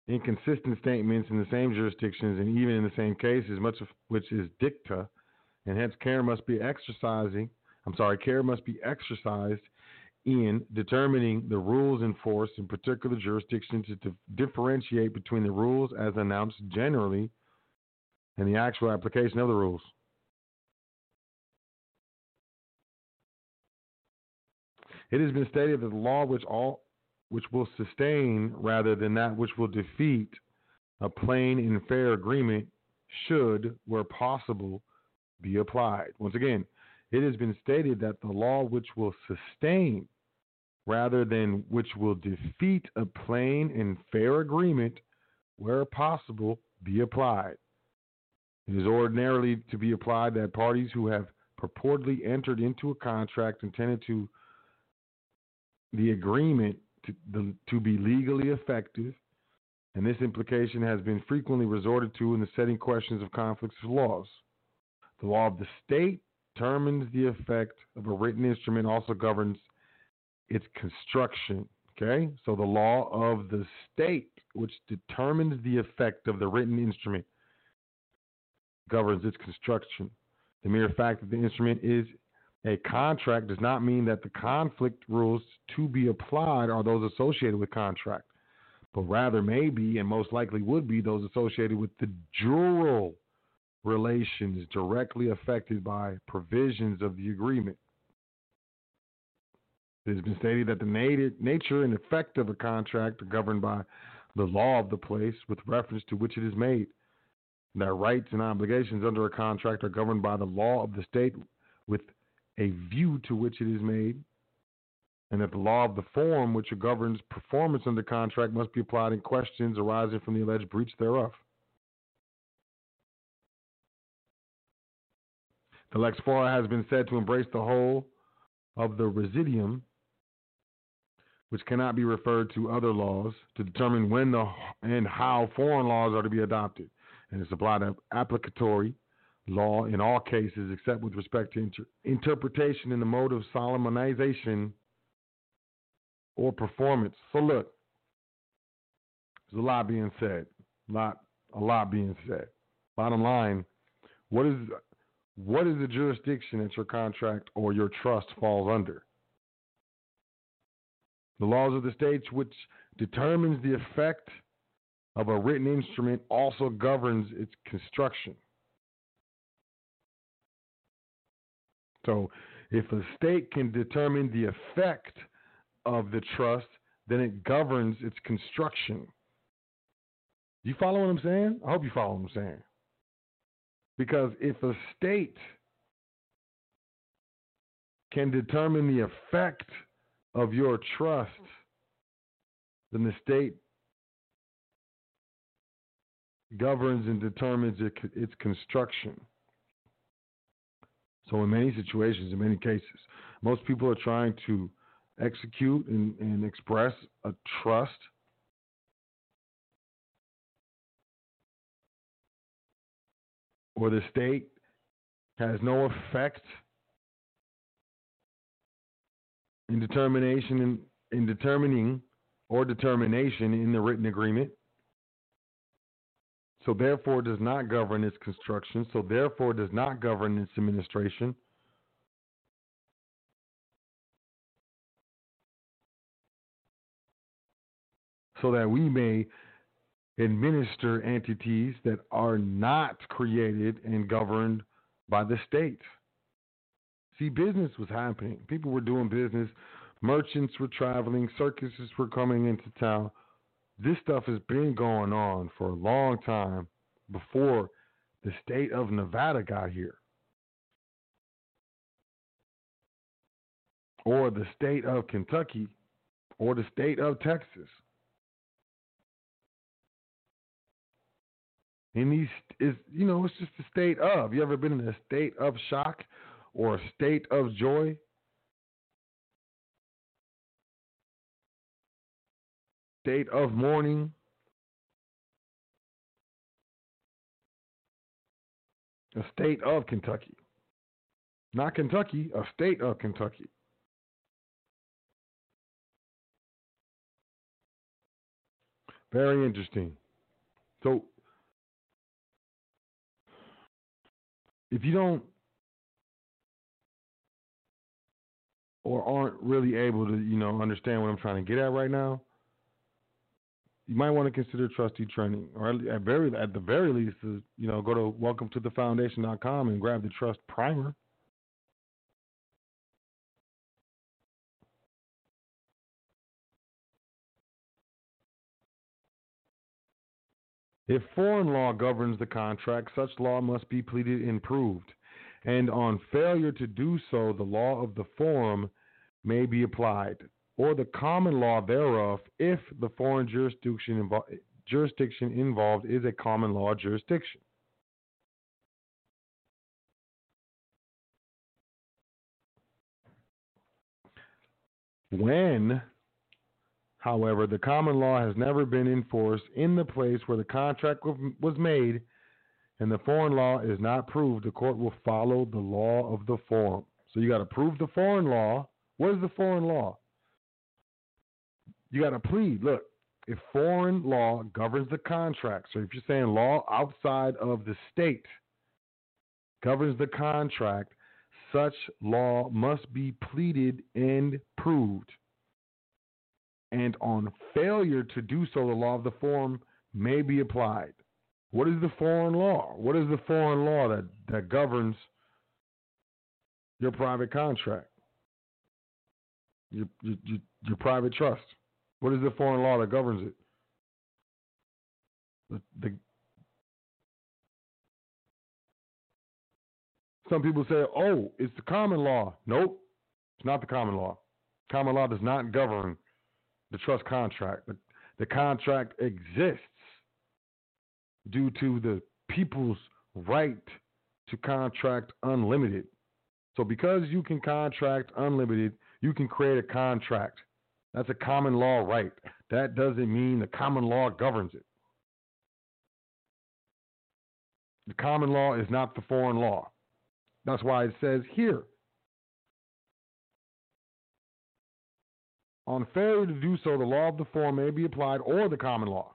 inconsistent statements in the same jurisdictions and even in the same cases, much of which is dicta, and hence care must be exercising. I'm sorry, care must be exercised in determining the rules enforced in particular jurisdictions to differentiate between the rules as announced generally and the actual application of the rules. It has been stated that the law which all which will sustain rather than that which will defeat a plain and fair agreement should, where possible, be applied. Once again, it has been stated that the law which will sustain rather than which will defeat a plain and fair agreement, where possible, be applied. It is ordinarily to be applied that parties who have purportedly entered into a contract intended to the agreement to, the, to be legally effective, and this implication has been frequently resorted to in the setting questions of conflicts of laws. The law of the state determines the effect of a written instrument, also governs its construction. Okay, so the law of the state, which determines the effect of the written instrument, governs its construction. The mere fact that the instrument is a contract does not mean that the conflict rules to be applied are those associated with contract, but rather may be and most likely would be those associated with the jural relations directly affected by provisions of the agreement. It has been stated that the nature and effect of a contract are governed by the law of the place with reference to which it is made. That rights and obligations under a contract are governed by the law of the state with a view to which it is made, and that the law of the forum which governs performance under contract must be applied in questions arising from the alleged breach thereof. The lex fori has been said to embrace the whole of the residuum, which cannot be referred to other laws, to determine when the, and how foreign laws are to be adopted, and it's applied applicatory law in all cases except with respect to inter- interpretation in the mode of solemnization or performance. So look, there's a lot being said. A lot a lot being said. Bottom line, what is what is the jurisdiction that your contract or your trust falls under? The laws of the states which determines the effect of a written instrument also governs its construction. So if a state can determine the effect of the trust, then it governs its construction. You follow what I'm saying? I hope you follow what I'm saying. Because if a state can determine the effect of your trust, then the state governs and determines its construction. So, in many situations, in many cases, most people are trying to execute and, and express a trust or the state has no effect in determination in, in determining or determination in the written agreement. So therefore does not govern its construction, so therefore does not govern its administration. So that we may administer entities that are not created and governed by the state. See, business was happening. People were doing business. Merchants were traveling. Circuses were coming into town. This stuff has been going on for a long time before the state of Nevada got here. Or the state of Kentucky, or the state of Texas. In these is you know, it's just a state of. You ever been in a state of shock or a state of joy? State of mourning. A state of Kentucky. Not Kentucky, a state of Kentucky. Very interesting. So if you don't or aren't really able to, you know, understand what I'm trying to get at right now, you might want to consider trustee training, or at very at the very least, to, you know, go to welcome to the foundation.com and grab the trust primer. If foreign law governs the contract, such law must be pleaded and proved, and on failure to do so, the law of the forum may be applied, or the common law thereof, if the foreign jurisdiction, invo- jurisdiction involved is a common law jurisdiction. When However, the common law has never been enforced in the place where the contract was made, and the foreign law is not proved. The court will follow the law of the forum. So you got to prove the foreign law. What is the foreign law? You got to plead. Look, if foreign law governs the contract, so if you're saying law outside of the state governs the contract, such law must be pleaded and proved and on failure to do so, the law of the forum may be applied. What is the foreign law? What is the foreign law that, that governs your private contract, your, your, your, your private trust? What is the foreign law that governs it? The, the, some people say, oh, it's the common law. Nope, it's not the common law. Common law does not govern the trust contract. The, the contract exists due to the people's right to contract unlimited. So, because you can contract unlimited, you can create a contract. That's a common law right. That doesn't mean the common law governs it. The common law is not the foreign law. That's why it says here On failure to do so, the law of the forum may be applied or the common law.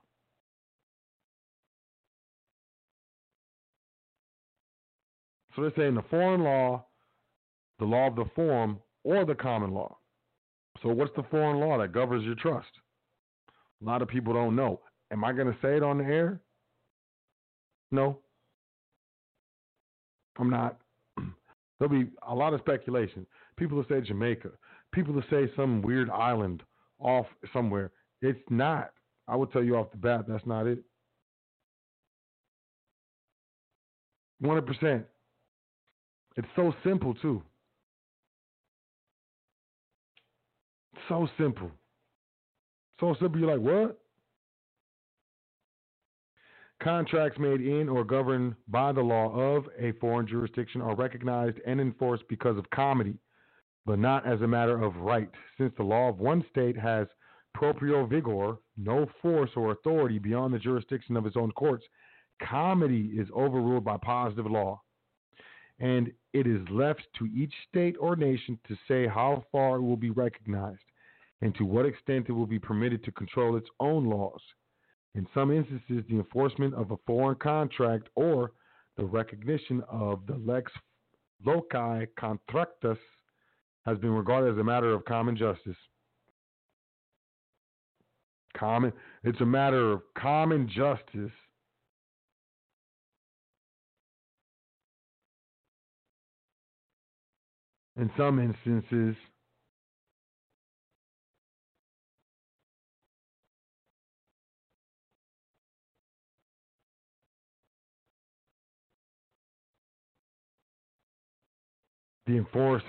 So they're saying the foreign law, the law of the forum, or the common law. So what's the foreign law that governs your trust? A lot of people don't know. Am I going to say it on the air? No. I'm not. *clears throat* There'll be a lot of speculation. People will say Jamaica people will say some weird island off somewhere. It's not. I will tell you off the bat, that's not it. 100%. It's so simple, too. So simple. So simple. You're like, what? Contracts made in or governed by the law of a foreign jurisdiction are recognized and enforced because of comity, but not as a matter of right, since the law of one state has proprio vigor, no force or authority beyond the jurisdiction of its own courts. Comity is overruled by positive law, and it is left to each state or nation to say how far it will be recognized and to what extent it will be permitted to control its own laws. In some instances, the enforcement of a foreign contract or the recognition of the lex loci contractus has been regarded as a matter of common justice. Common, it's a matter of common justice. In some instances, the enforce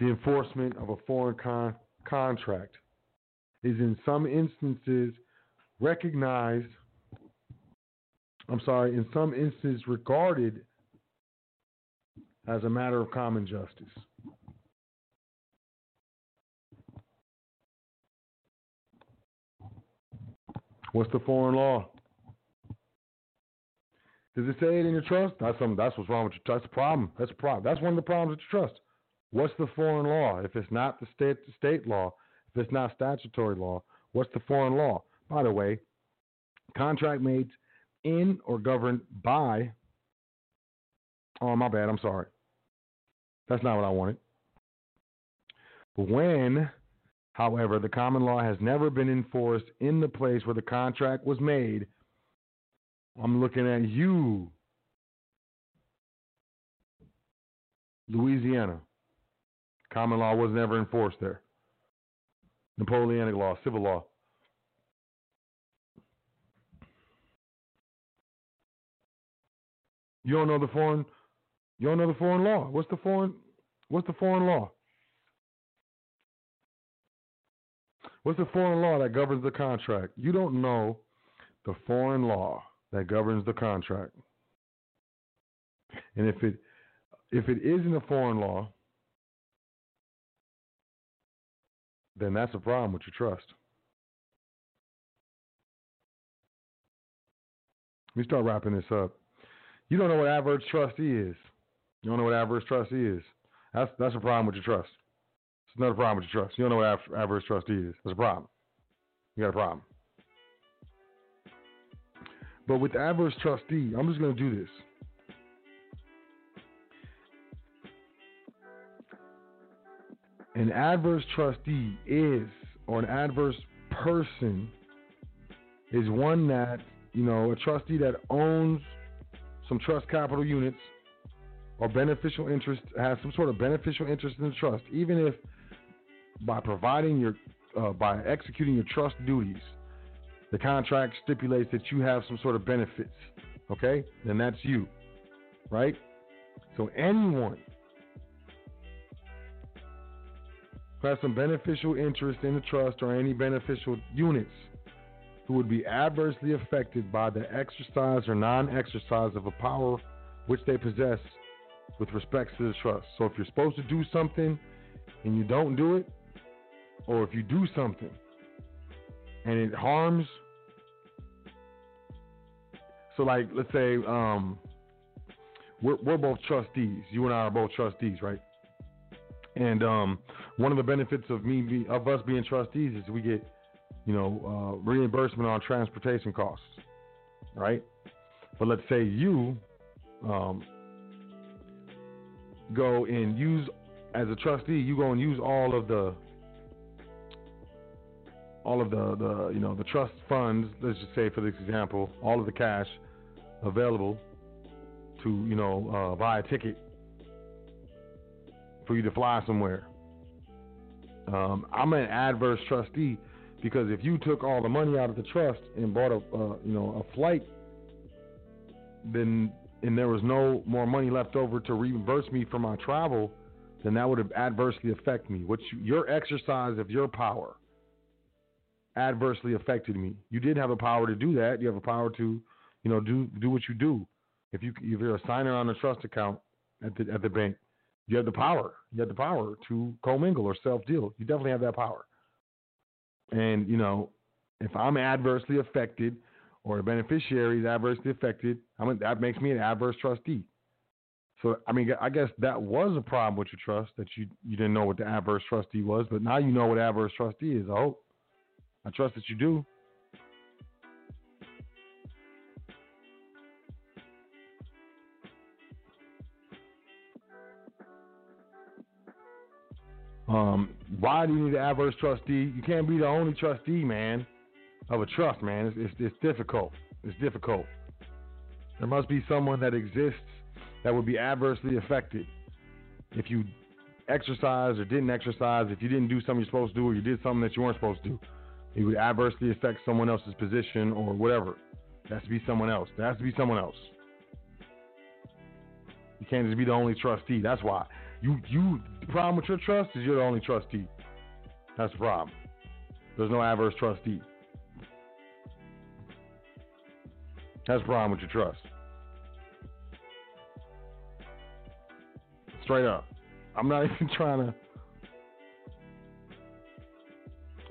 the enforcement of a foreign con- contract is in some instances recognized I'm sorry, in some instances regarded as a matter of common justice. What's the foreign law? Does it say it in your trust? That's some, that's what's wrong with your trust. That's the problem. That's a problem. That's one of the problems with your trust. What's the foreign law? If it's not the state state law, if it's not statutory law, what's the foreign law? By the way, contract made in or governed by. Oh, my bad. I'm sorry. That's not what I wanted. When, however, the common law has never been enforced in the place where the contract was made, I'm looking at you, Louisiana. Common law was never enforced there. Napoleonic law, civil law. You don't know the foreign you don't know the foreign law. What's the foreign what's the foreign law? What's the foreign law that governs the contract? You don't know the foreign law that governs the contract. And if it if it isn't a foreign law, then that's a problem with your trust. Let me start wrapping this up. You don't know what adverse trustee is. You don't know what adverse trustee is. That's that's a problem with your trust. It's another problem with your trust. You don't know what adverse trustee is. That's a problem. You got a problem. But with the adverse trustee, I'm just going to do this. An adverse trustee is, or an adverse person, is one that, you know, a trustee that owns some trust capital units or beneficial interest, has some sort of beneficial interest in the trust, even if by providing your, uh, by executing your trust duties, the contract stipulates that you have some sort of benefits. Okay? Then that's you. Right? So anyone who has some beneficial interest in the trust or any beneficial units who would be adversely affected by the exercise or non exercise of a power which they possess with respect to the trust. So if you're supposed to do something and you don't do it, or if you do something and it harms so like let's say um we're we're both trustees. You and I are both trustees, right? And um one of the benefits of me be, of us being trustees is we get, you know, uh, reimbursement on transportation costs, right? But let's say you um, go and use as a trustee, you go and use all of the all of the, the you know the trust funds. Let's just say, for this example, all of the cash available to you know uh, buy a ticket for you to fly somewhere. Um, I'm an adverse trustee because if you took all the money out of the trust and bought a uh, you know a flight, then and there was no more money left over to reimburse me for my travel, then that would have adversely affect me. Which your exercise of your power adversely affected me. You did have a power to do that. You have a power to, you know, do do what you do. If you if you're a signer on a trust account at the at the bank, you have the power. You have the power to commingle or self deal. You definitely have that power. And you know, if I'm adversely affected or a beneficiary is adversely affected, I mean, that makes me an adverse trustee. So I mean, I guess that was a problem with your trust that you you didn't know what the adverse trustee was, but now you know what adverse trustee is. I hope. I trust that you do. Um, why do you need an adverse trustee? You can't be the only trustee, man, of a trust, man. It's, it's, it's difficult. It's difficult. There must be someone that exists that would be adversely affected if you exercise or didn't exercise, if you didn't do something you're supposed to do, or you did something that you weren't supposed to do. It would adversely affect someone else's position or whatever. It has to be someone else. There has to be someone else. You can't just be the only trustee. That's why. You you the problem with your trust is you're the only trustee. That's the problem. There's no adverse trustee. That's the problem with your trust. Straight up. I'm not *laughs* even trying to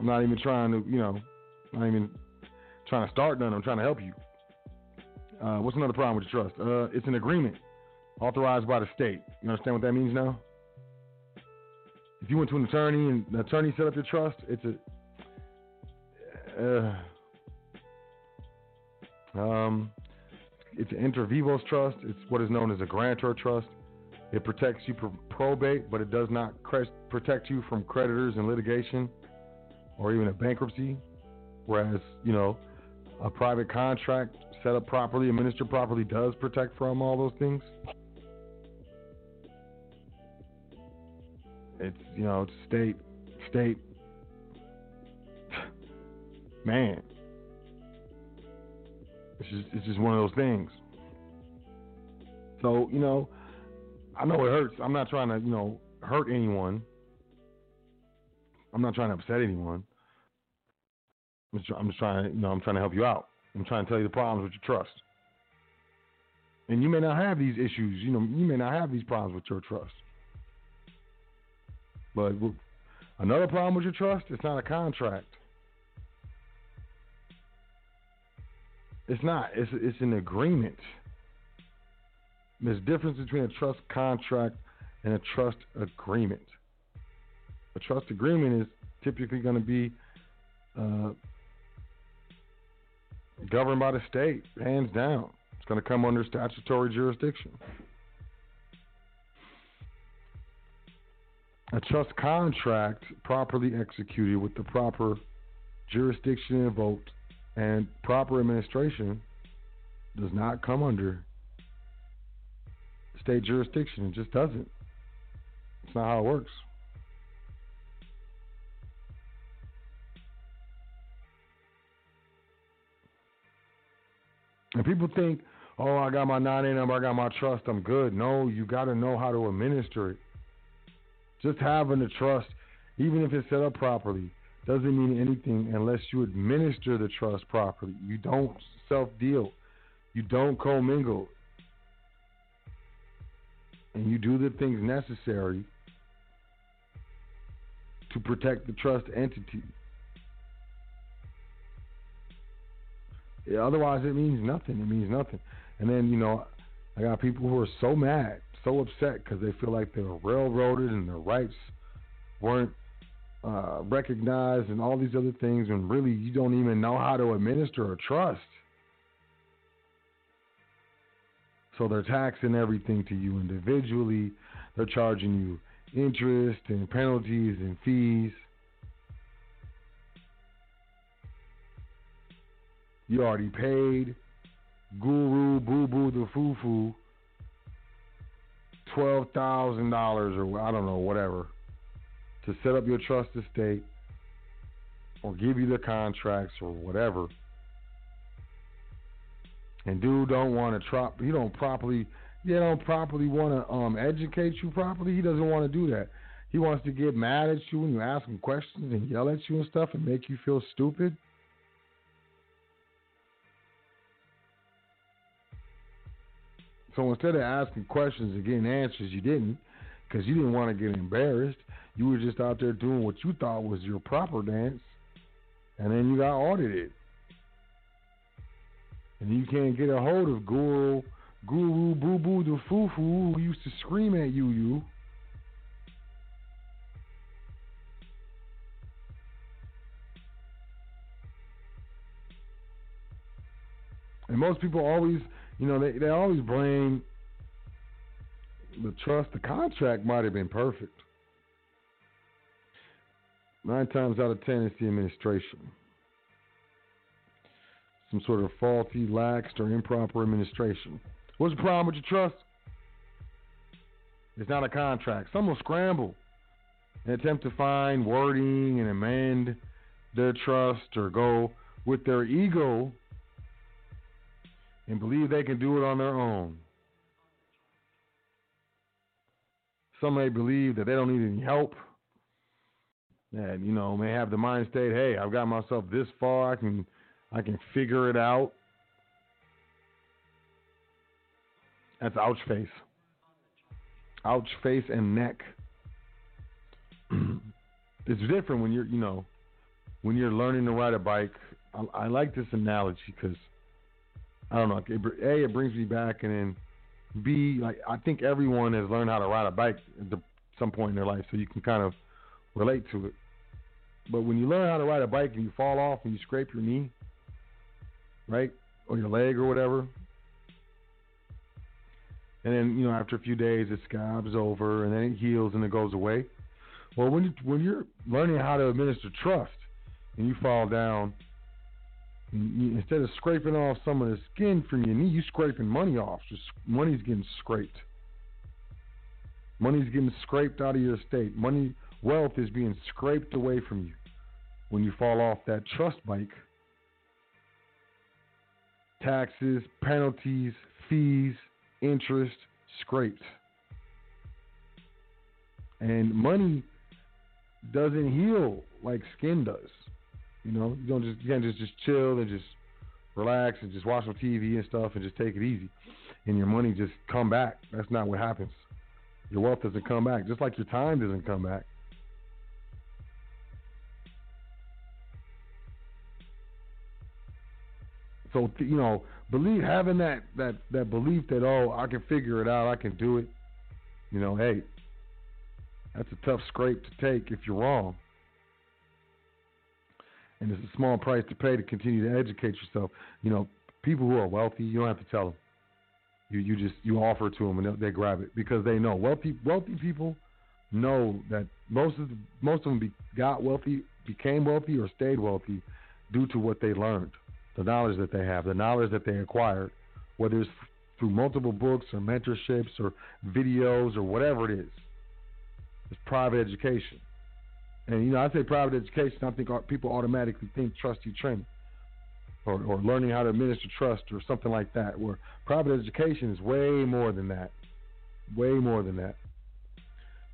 I'm not even trying to, you know, not even trying to start none. I'm trying to help you. Uh, what's another problem with your trust? Uh, it's an agreement authorized by the state. You understand what that means now? If you went to an attorney and the attorney set up your trust, it's a uh, um, it's an inter vivos trust. It's what is known as a grantor trust. It protects you from probate, but it does not cre- protect you from creditors and litigation or even a bankruptcy. Whereas, you know, a private contract set up properly, administered properly, does protect from all those things. It's you know, it's state, state. Man, it's just it's just one of those things. So you know, I know it hurts. I'm not trying to you know hurt anyone. I'm not trying to upset anyone. I'm just, I'm just trying you know I'm trying to help you out. I'm trying to tell you the problems with your trust. And you may not have these issues. You know, you may not have these problems with your trust. But another problem with your trust, it's not a contract. It's not. It's it's an agreement. There's a difference between a trust contract and a trust agreement. A trust agreement is typically going to be uh, governed by the state, hands down. It's going to come under statutory jurisdiction. A trust contract properly executed with the proper jurisdiction invoked and proper administration does not come under state jurisdiction. It just doesn't. It's not how it works. And people think, oh, I got my 9A number, I got my trust, I'm good. No, you got to know how to administer it. Just having a trust, even if it's set up properly, doesn't mean anything unless you administer the trust properly. You don't self deal, you don't commingle, and you do the things necessary to protect the trust entity. Yeah, otherwise, it means nothing. It means nothing. And then, you know, I got people who are so mad so upset because they feel like they were railroaded and their rights weren't uh, recognized and all these other things, and really you don't even know how to administer a trust. So they're taxing everything to you individually. They're charging you interest and penalties and fees. You already paid Guru Boo Boo the Foo Foo twelve thousand dollars or I don't know whatever to set up your trust estate or give you the contracts or whatever. And dude don't want to try. He don't properly they don't properly want to um, educate you properly. He doesn't want to do that. He wants to get mad at you when you ask him questions and yell at you and stuff and make you feel stupid. So instead of asking questions and getting answers, you didn't because you didn't want to get embarrassed. You were just out there doing what you thought was your proper dance, and then you got audited. And you can't get a hold of Guru, Guru Boo Boo the Foo Foo who used to scream at you, you. And most people always, you know, they, they always blame the trust. The contract might have been perfect. Nine times out of ten, it's the administration. Some sort of faulty, laxed, or improper administration. What's the problem with your trust? It's not a contract. Some will scramble and attempt to find wording and amend their trust or go with their ego and believe they can do it on their own. Some may believe that they don't need any help. And you know, may have the mind state, hey, I've got myself this far, I can I can figure it out. That's ouch face. Ouch face and neck. *clears throat* it's different when you're, you know, when you're learning to ride a bike. I, I like this analogy because I don't know. It, a, it brings me back, and then B, like I think everyone has learned how to ride a bike at the, some point in their life, so you can kind of relate to it. But when you learn how to ride a bike and you fall off and you scrape your knee, right, or your leg or whatever, and then you know after a few days it scabs over and then it heals and it goes away. Well, when you, when you're learning how to administer trust and you fall down, instead of scraping off some of the skin from your knee, you're scraping money off. Just money's getting scraped. Money's getting scraped out of your estate. Money, wealth is being scraped away from you when you fall off that trust bike. Taxes, penalties, fees, interest scraped. And money doesn't heal like skin does. You know, you don't just you can't just just chill and just relax and just watch some TV and stuff and just take it easy, and your money just come back. That's not what happens. Your wealth doesn't come back, just like your time doesn't come back. So you know, believe having that that that belief that oh I can figure it out, I can do it. You know, hey, that's a tough scrape to take if you're wrong. And it's a small price to pay to continue to educate yourself. You know, people who are wealthy, you don't have to tell them. You you just you offer to them and they grab it because they know wealthy wealthy people know that most of the, most of them be, got wealthy, became wealthy, or stayed wealthy due to what they learned, the knowledge that they have, the knowledge that they acquired, whether it's through multiple books or mentorships or videos or whatever it is. It's private education. And you know, I say private education, I think people automatically think trustee training or, or learning how to administer trust or something like that. Where private education is way more than that, way more than that.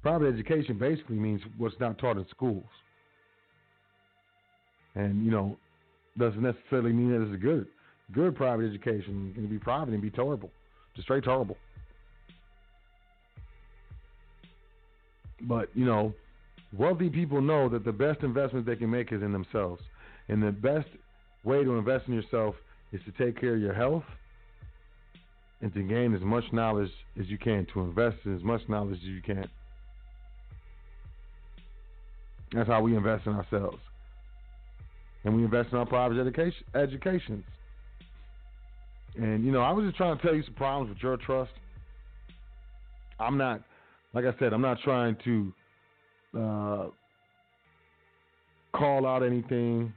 Private education basically means what's not taught in schools, and you know, doesn't necessarily mean that it's a good. Good private education can be private and be terrible, just straight terrible. But you know, wealthy people know that the best investment they can make is in themselves, and the best way to invest in yourself is to take care of your health and to gain as much knowledge as you can, to invest in as much knowledge as you can. That's how we invest in ourselves. And we invest in our private education educations. And you know, I was just trying to tell you some problems with your trust. I'm not like I said, I'm not trying to uh, call out anything.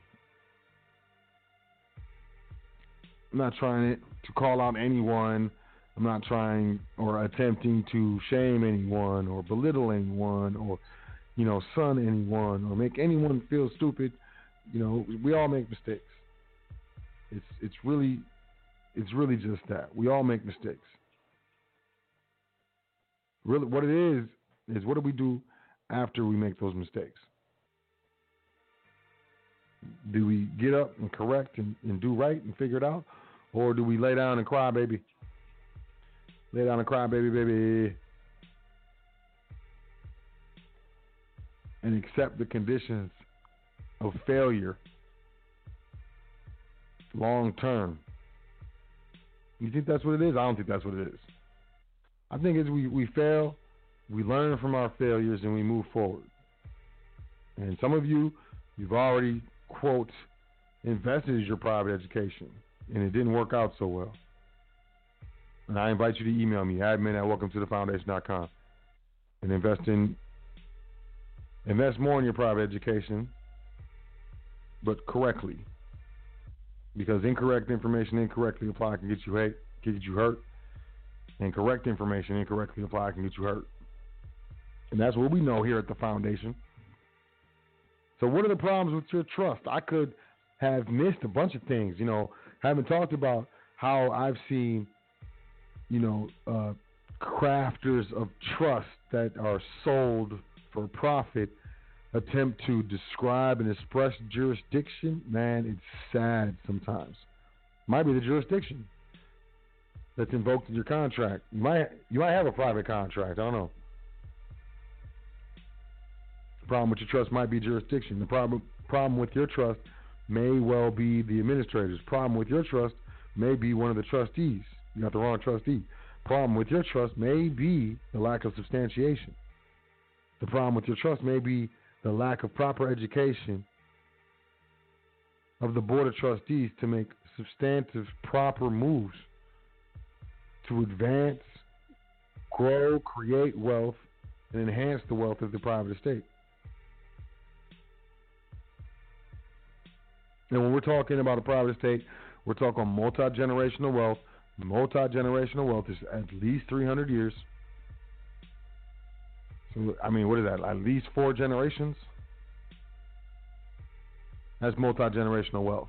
I'm not trying to call out anyone. I'm not trying or attempting to shame anyone or belittle anyone or, you know, son anyone or make anyone feel stupid. You know, we all make mistakes. It's it's really it's really just that. We all make mistakes. really what it is is what do we do after we make those mistakes? Do we get up and correct and, and do right and figure it out? Or do we lay down and cry, baby? Lay down and cry, baby, baby. And accept the conditions of failure long term. You think that's what it is? I don't think that's what it is. I think it's we, we fail, we learn from our failures, and we move forward. And some of you, you've already, quote, invested in your private education, and it didn't work out so well. And I invite you to email me, admin at welcome to the foundation.com, and invest in invest more in your private education, but correctly. Because incorrect information incorrectly applied can get you hate, get you hurt. And correct information incorrectly applied can get you hurt. And that's what we know here at the foundation. So what are the problems with your trust? I could have missed a bunch of things, you know, haven't talked about how I've seen, you know, uh, crafters of trust that are sold for profit attempt to describe and express jurisdiction, man, it's sad sometimes. Might be the jurisdiction that's invoked in your contract. You might you might have a private contract. I don't know. Problem with your trust might be jurisdiction. The problem problem with your trust may well be the administrators. Problem with your trust may be one of the trustees. You got the wrong trustee. Problem with your trust may be the lack of substantiation. The problem with your trust may be the lack of proper education of the Board of Trustees to make substantive, proper moves to advance, grow, create wealth, and enhance the wealth of the private estate. And when we're talking about a private estate, we're talking multi generational wealth. Multi generational wealth is at least 300 years. So, I mean, what is that? At least four generations? That's multi generational wealth.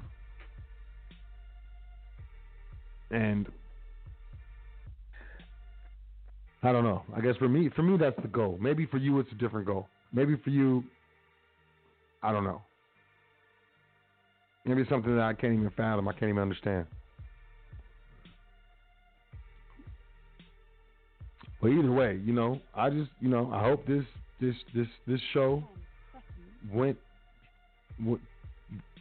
And I don't know. I guess for me, for me, that's the goal. Maybe for you, it's a different goal. Maybe for you, I don't know. Maybe something that I can't even fathom. I can't even understand. But either way, you know, I just, you know, I hope this, this, this, this show went, went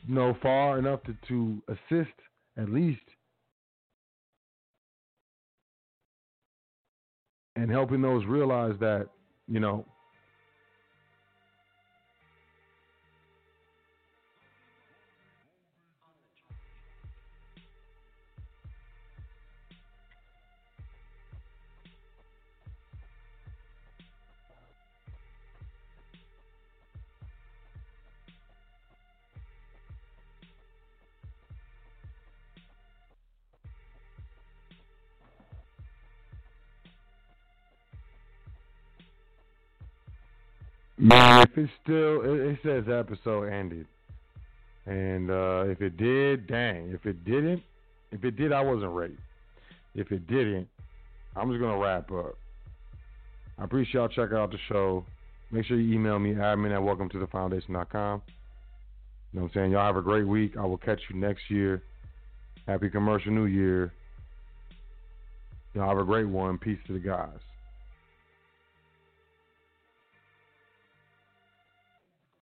you know, far enough to, to assist at least and helping those realize that, you know, Man, if it's still, it, it says episode ended, and uh, if it did, dang. If it didn't, if it did, I wasn't ready. If it didn't, I'm just gonna wrap up. I appreciate y'all checking out the show. Make sure you email me admin at welcome to the foundation.com. You know what I'm saying? Y'all have a great week. I will catch you next year. Happy commercial new year. Y'all have a great one. Peace to the guys.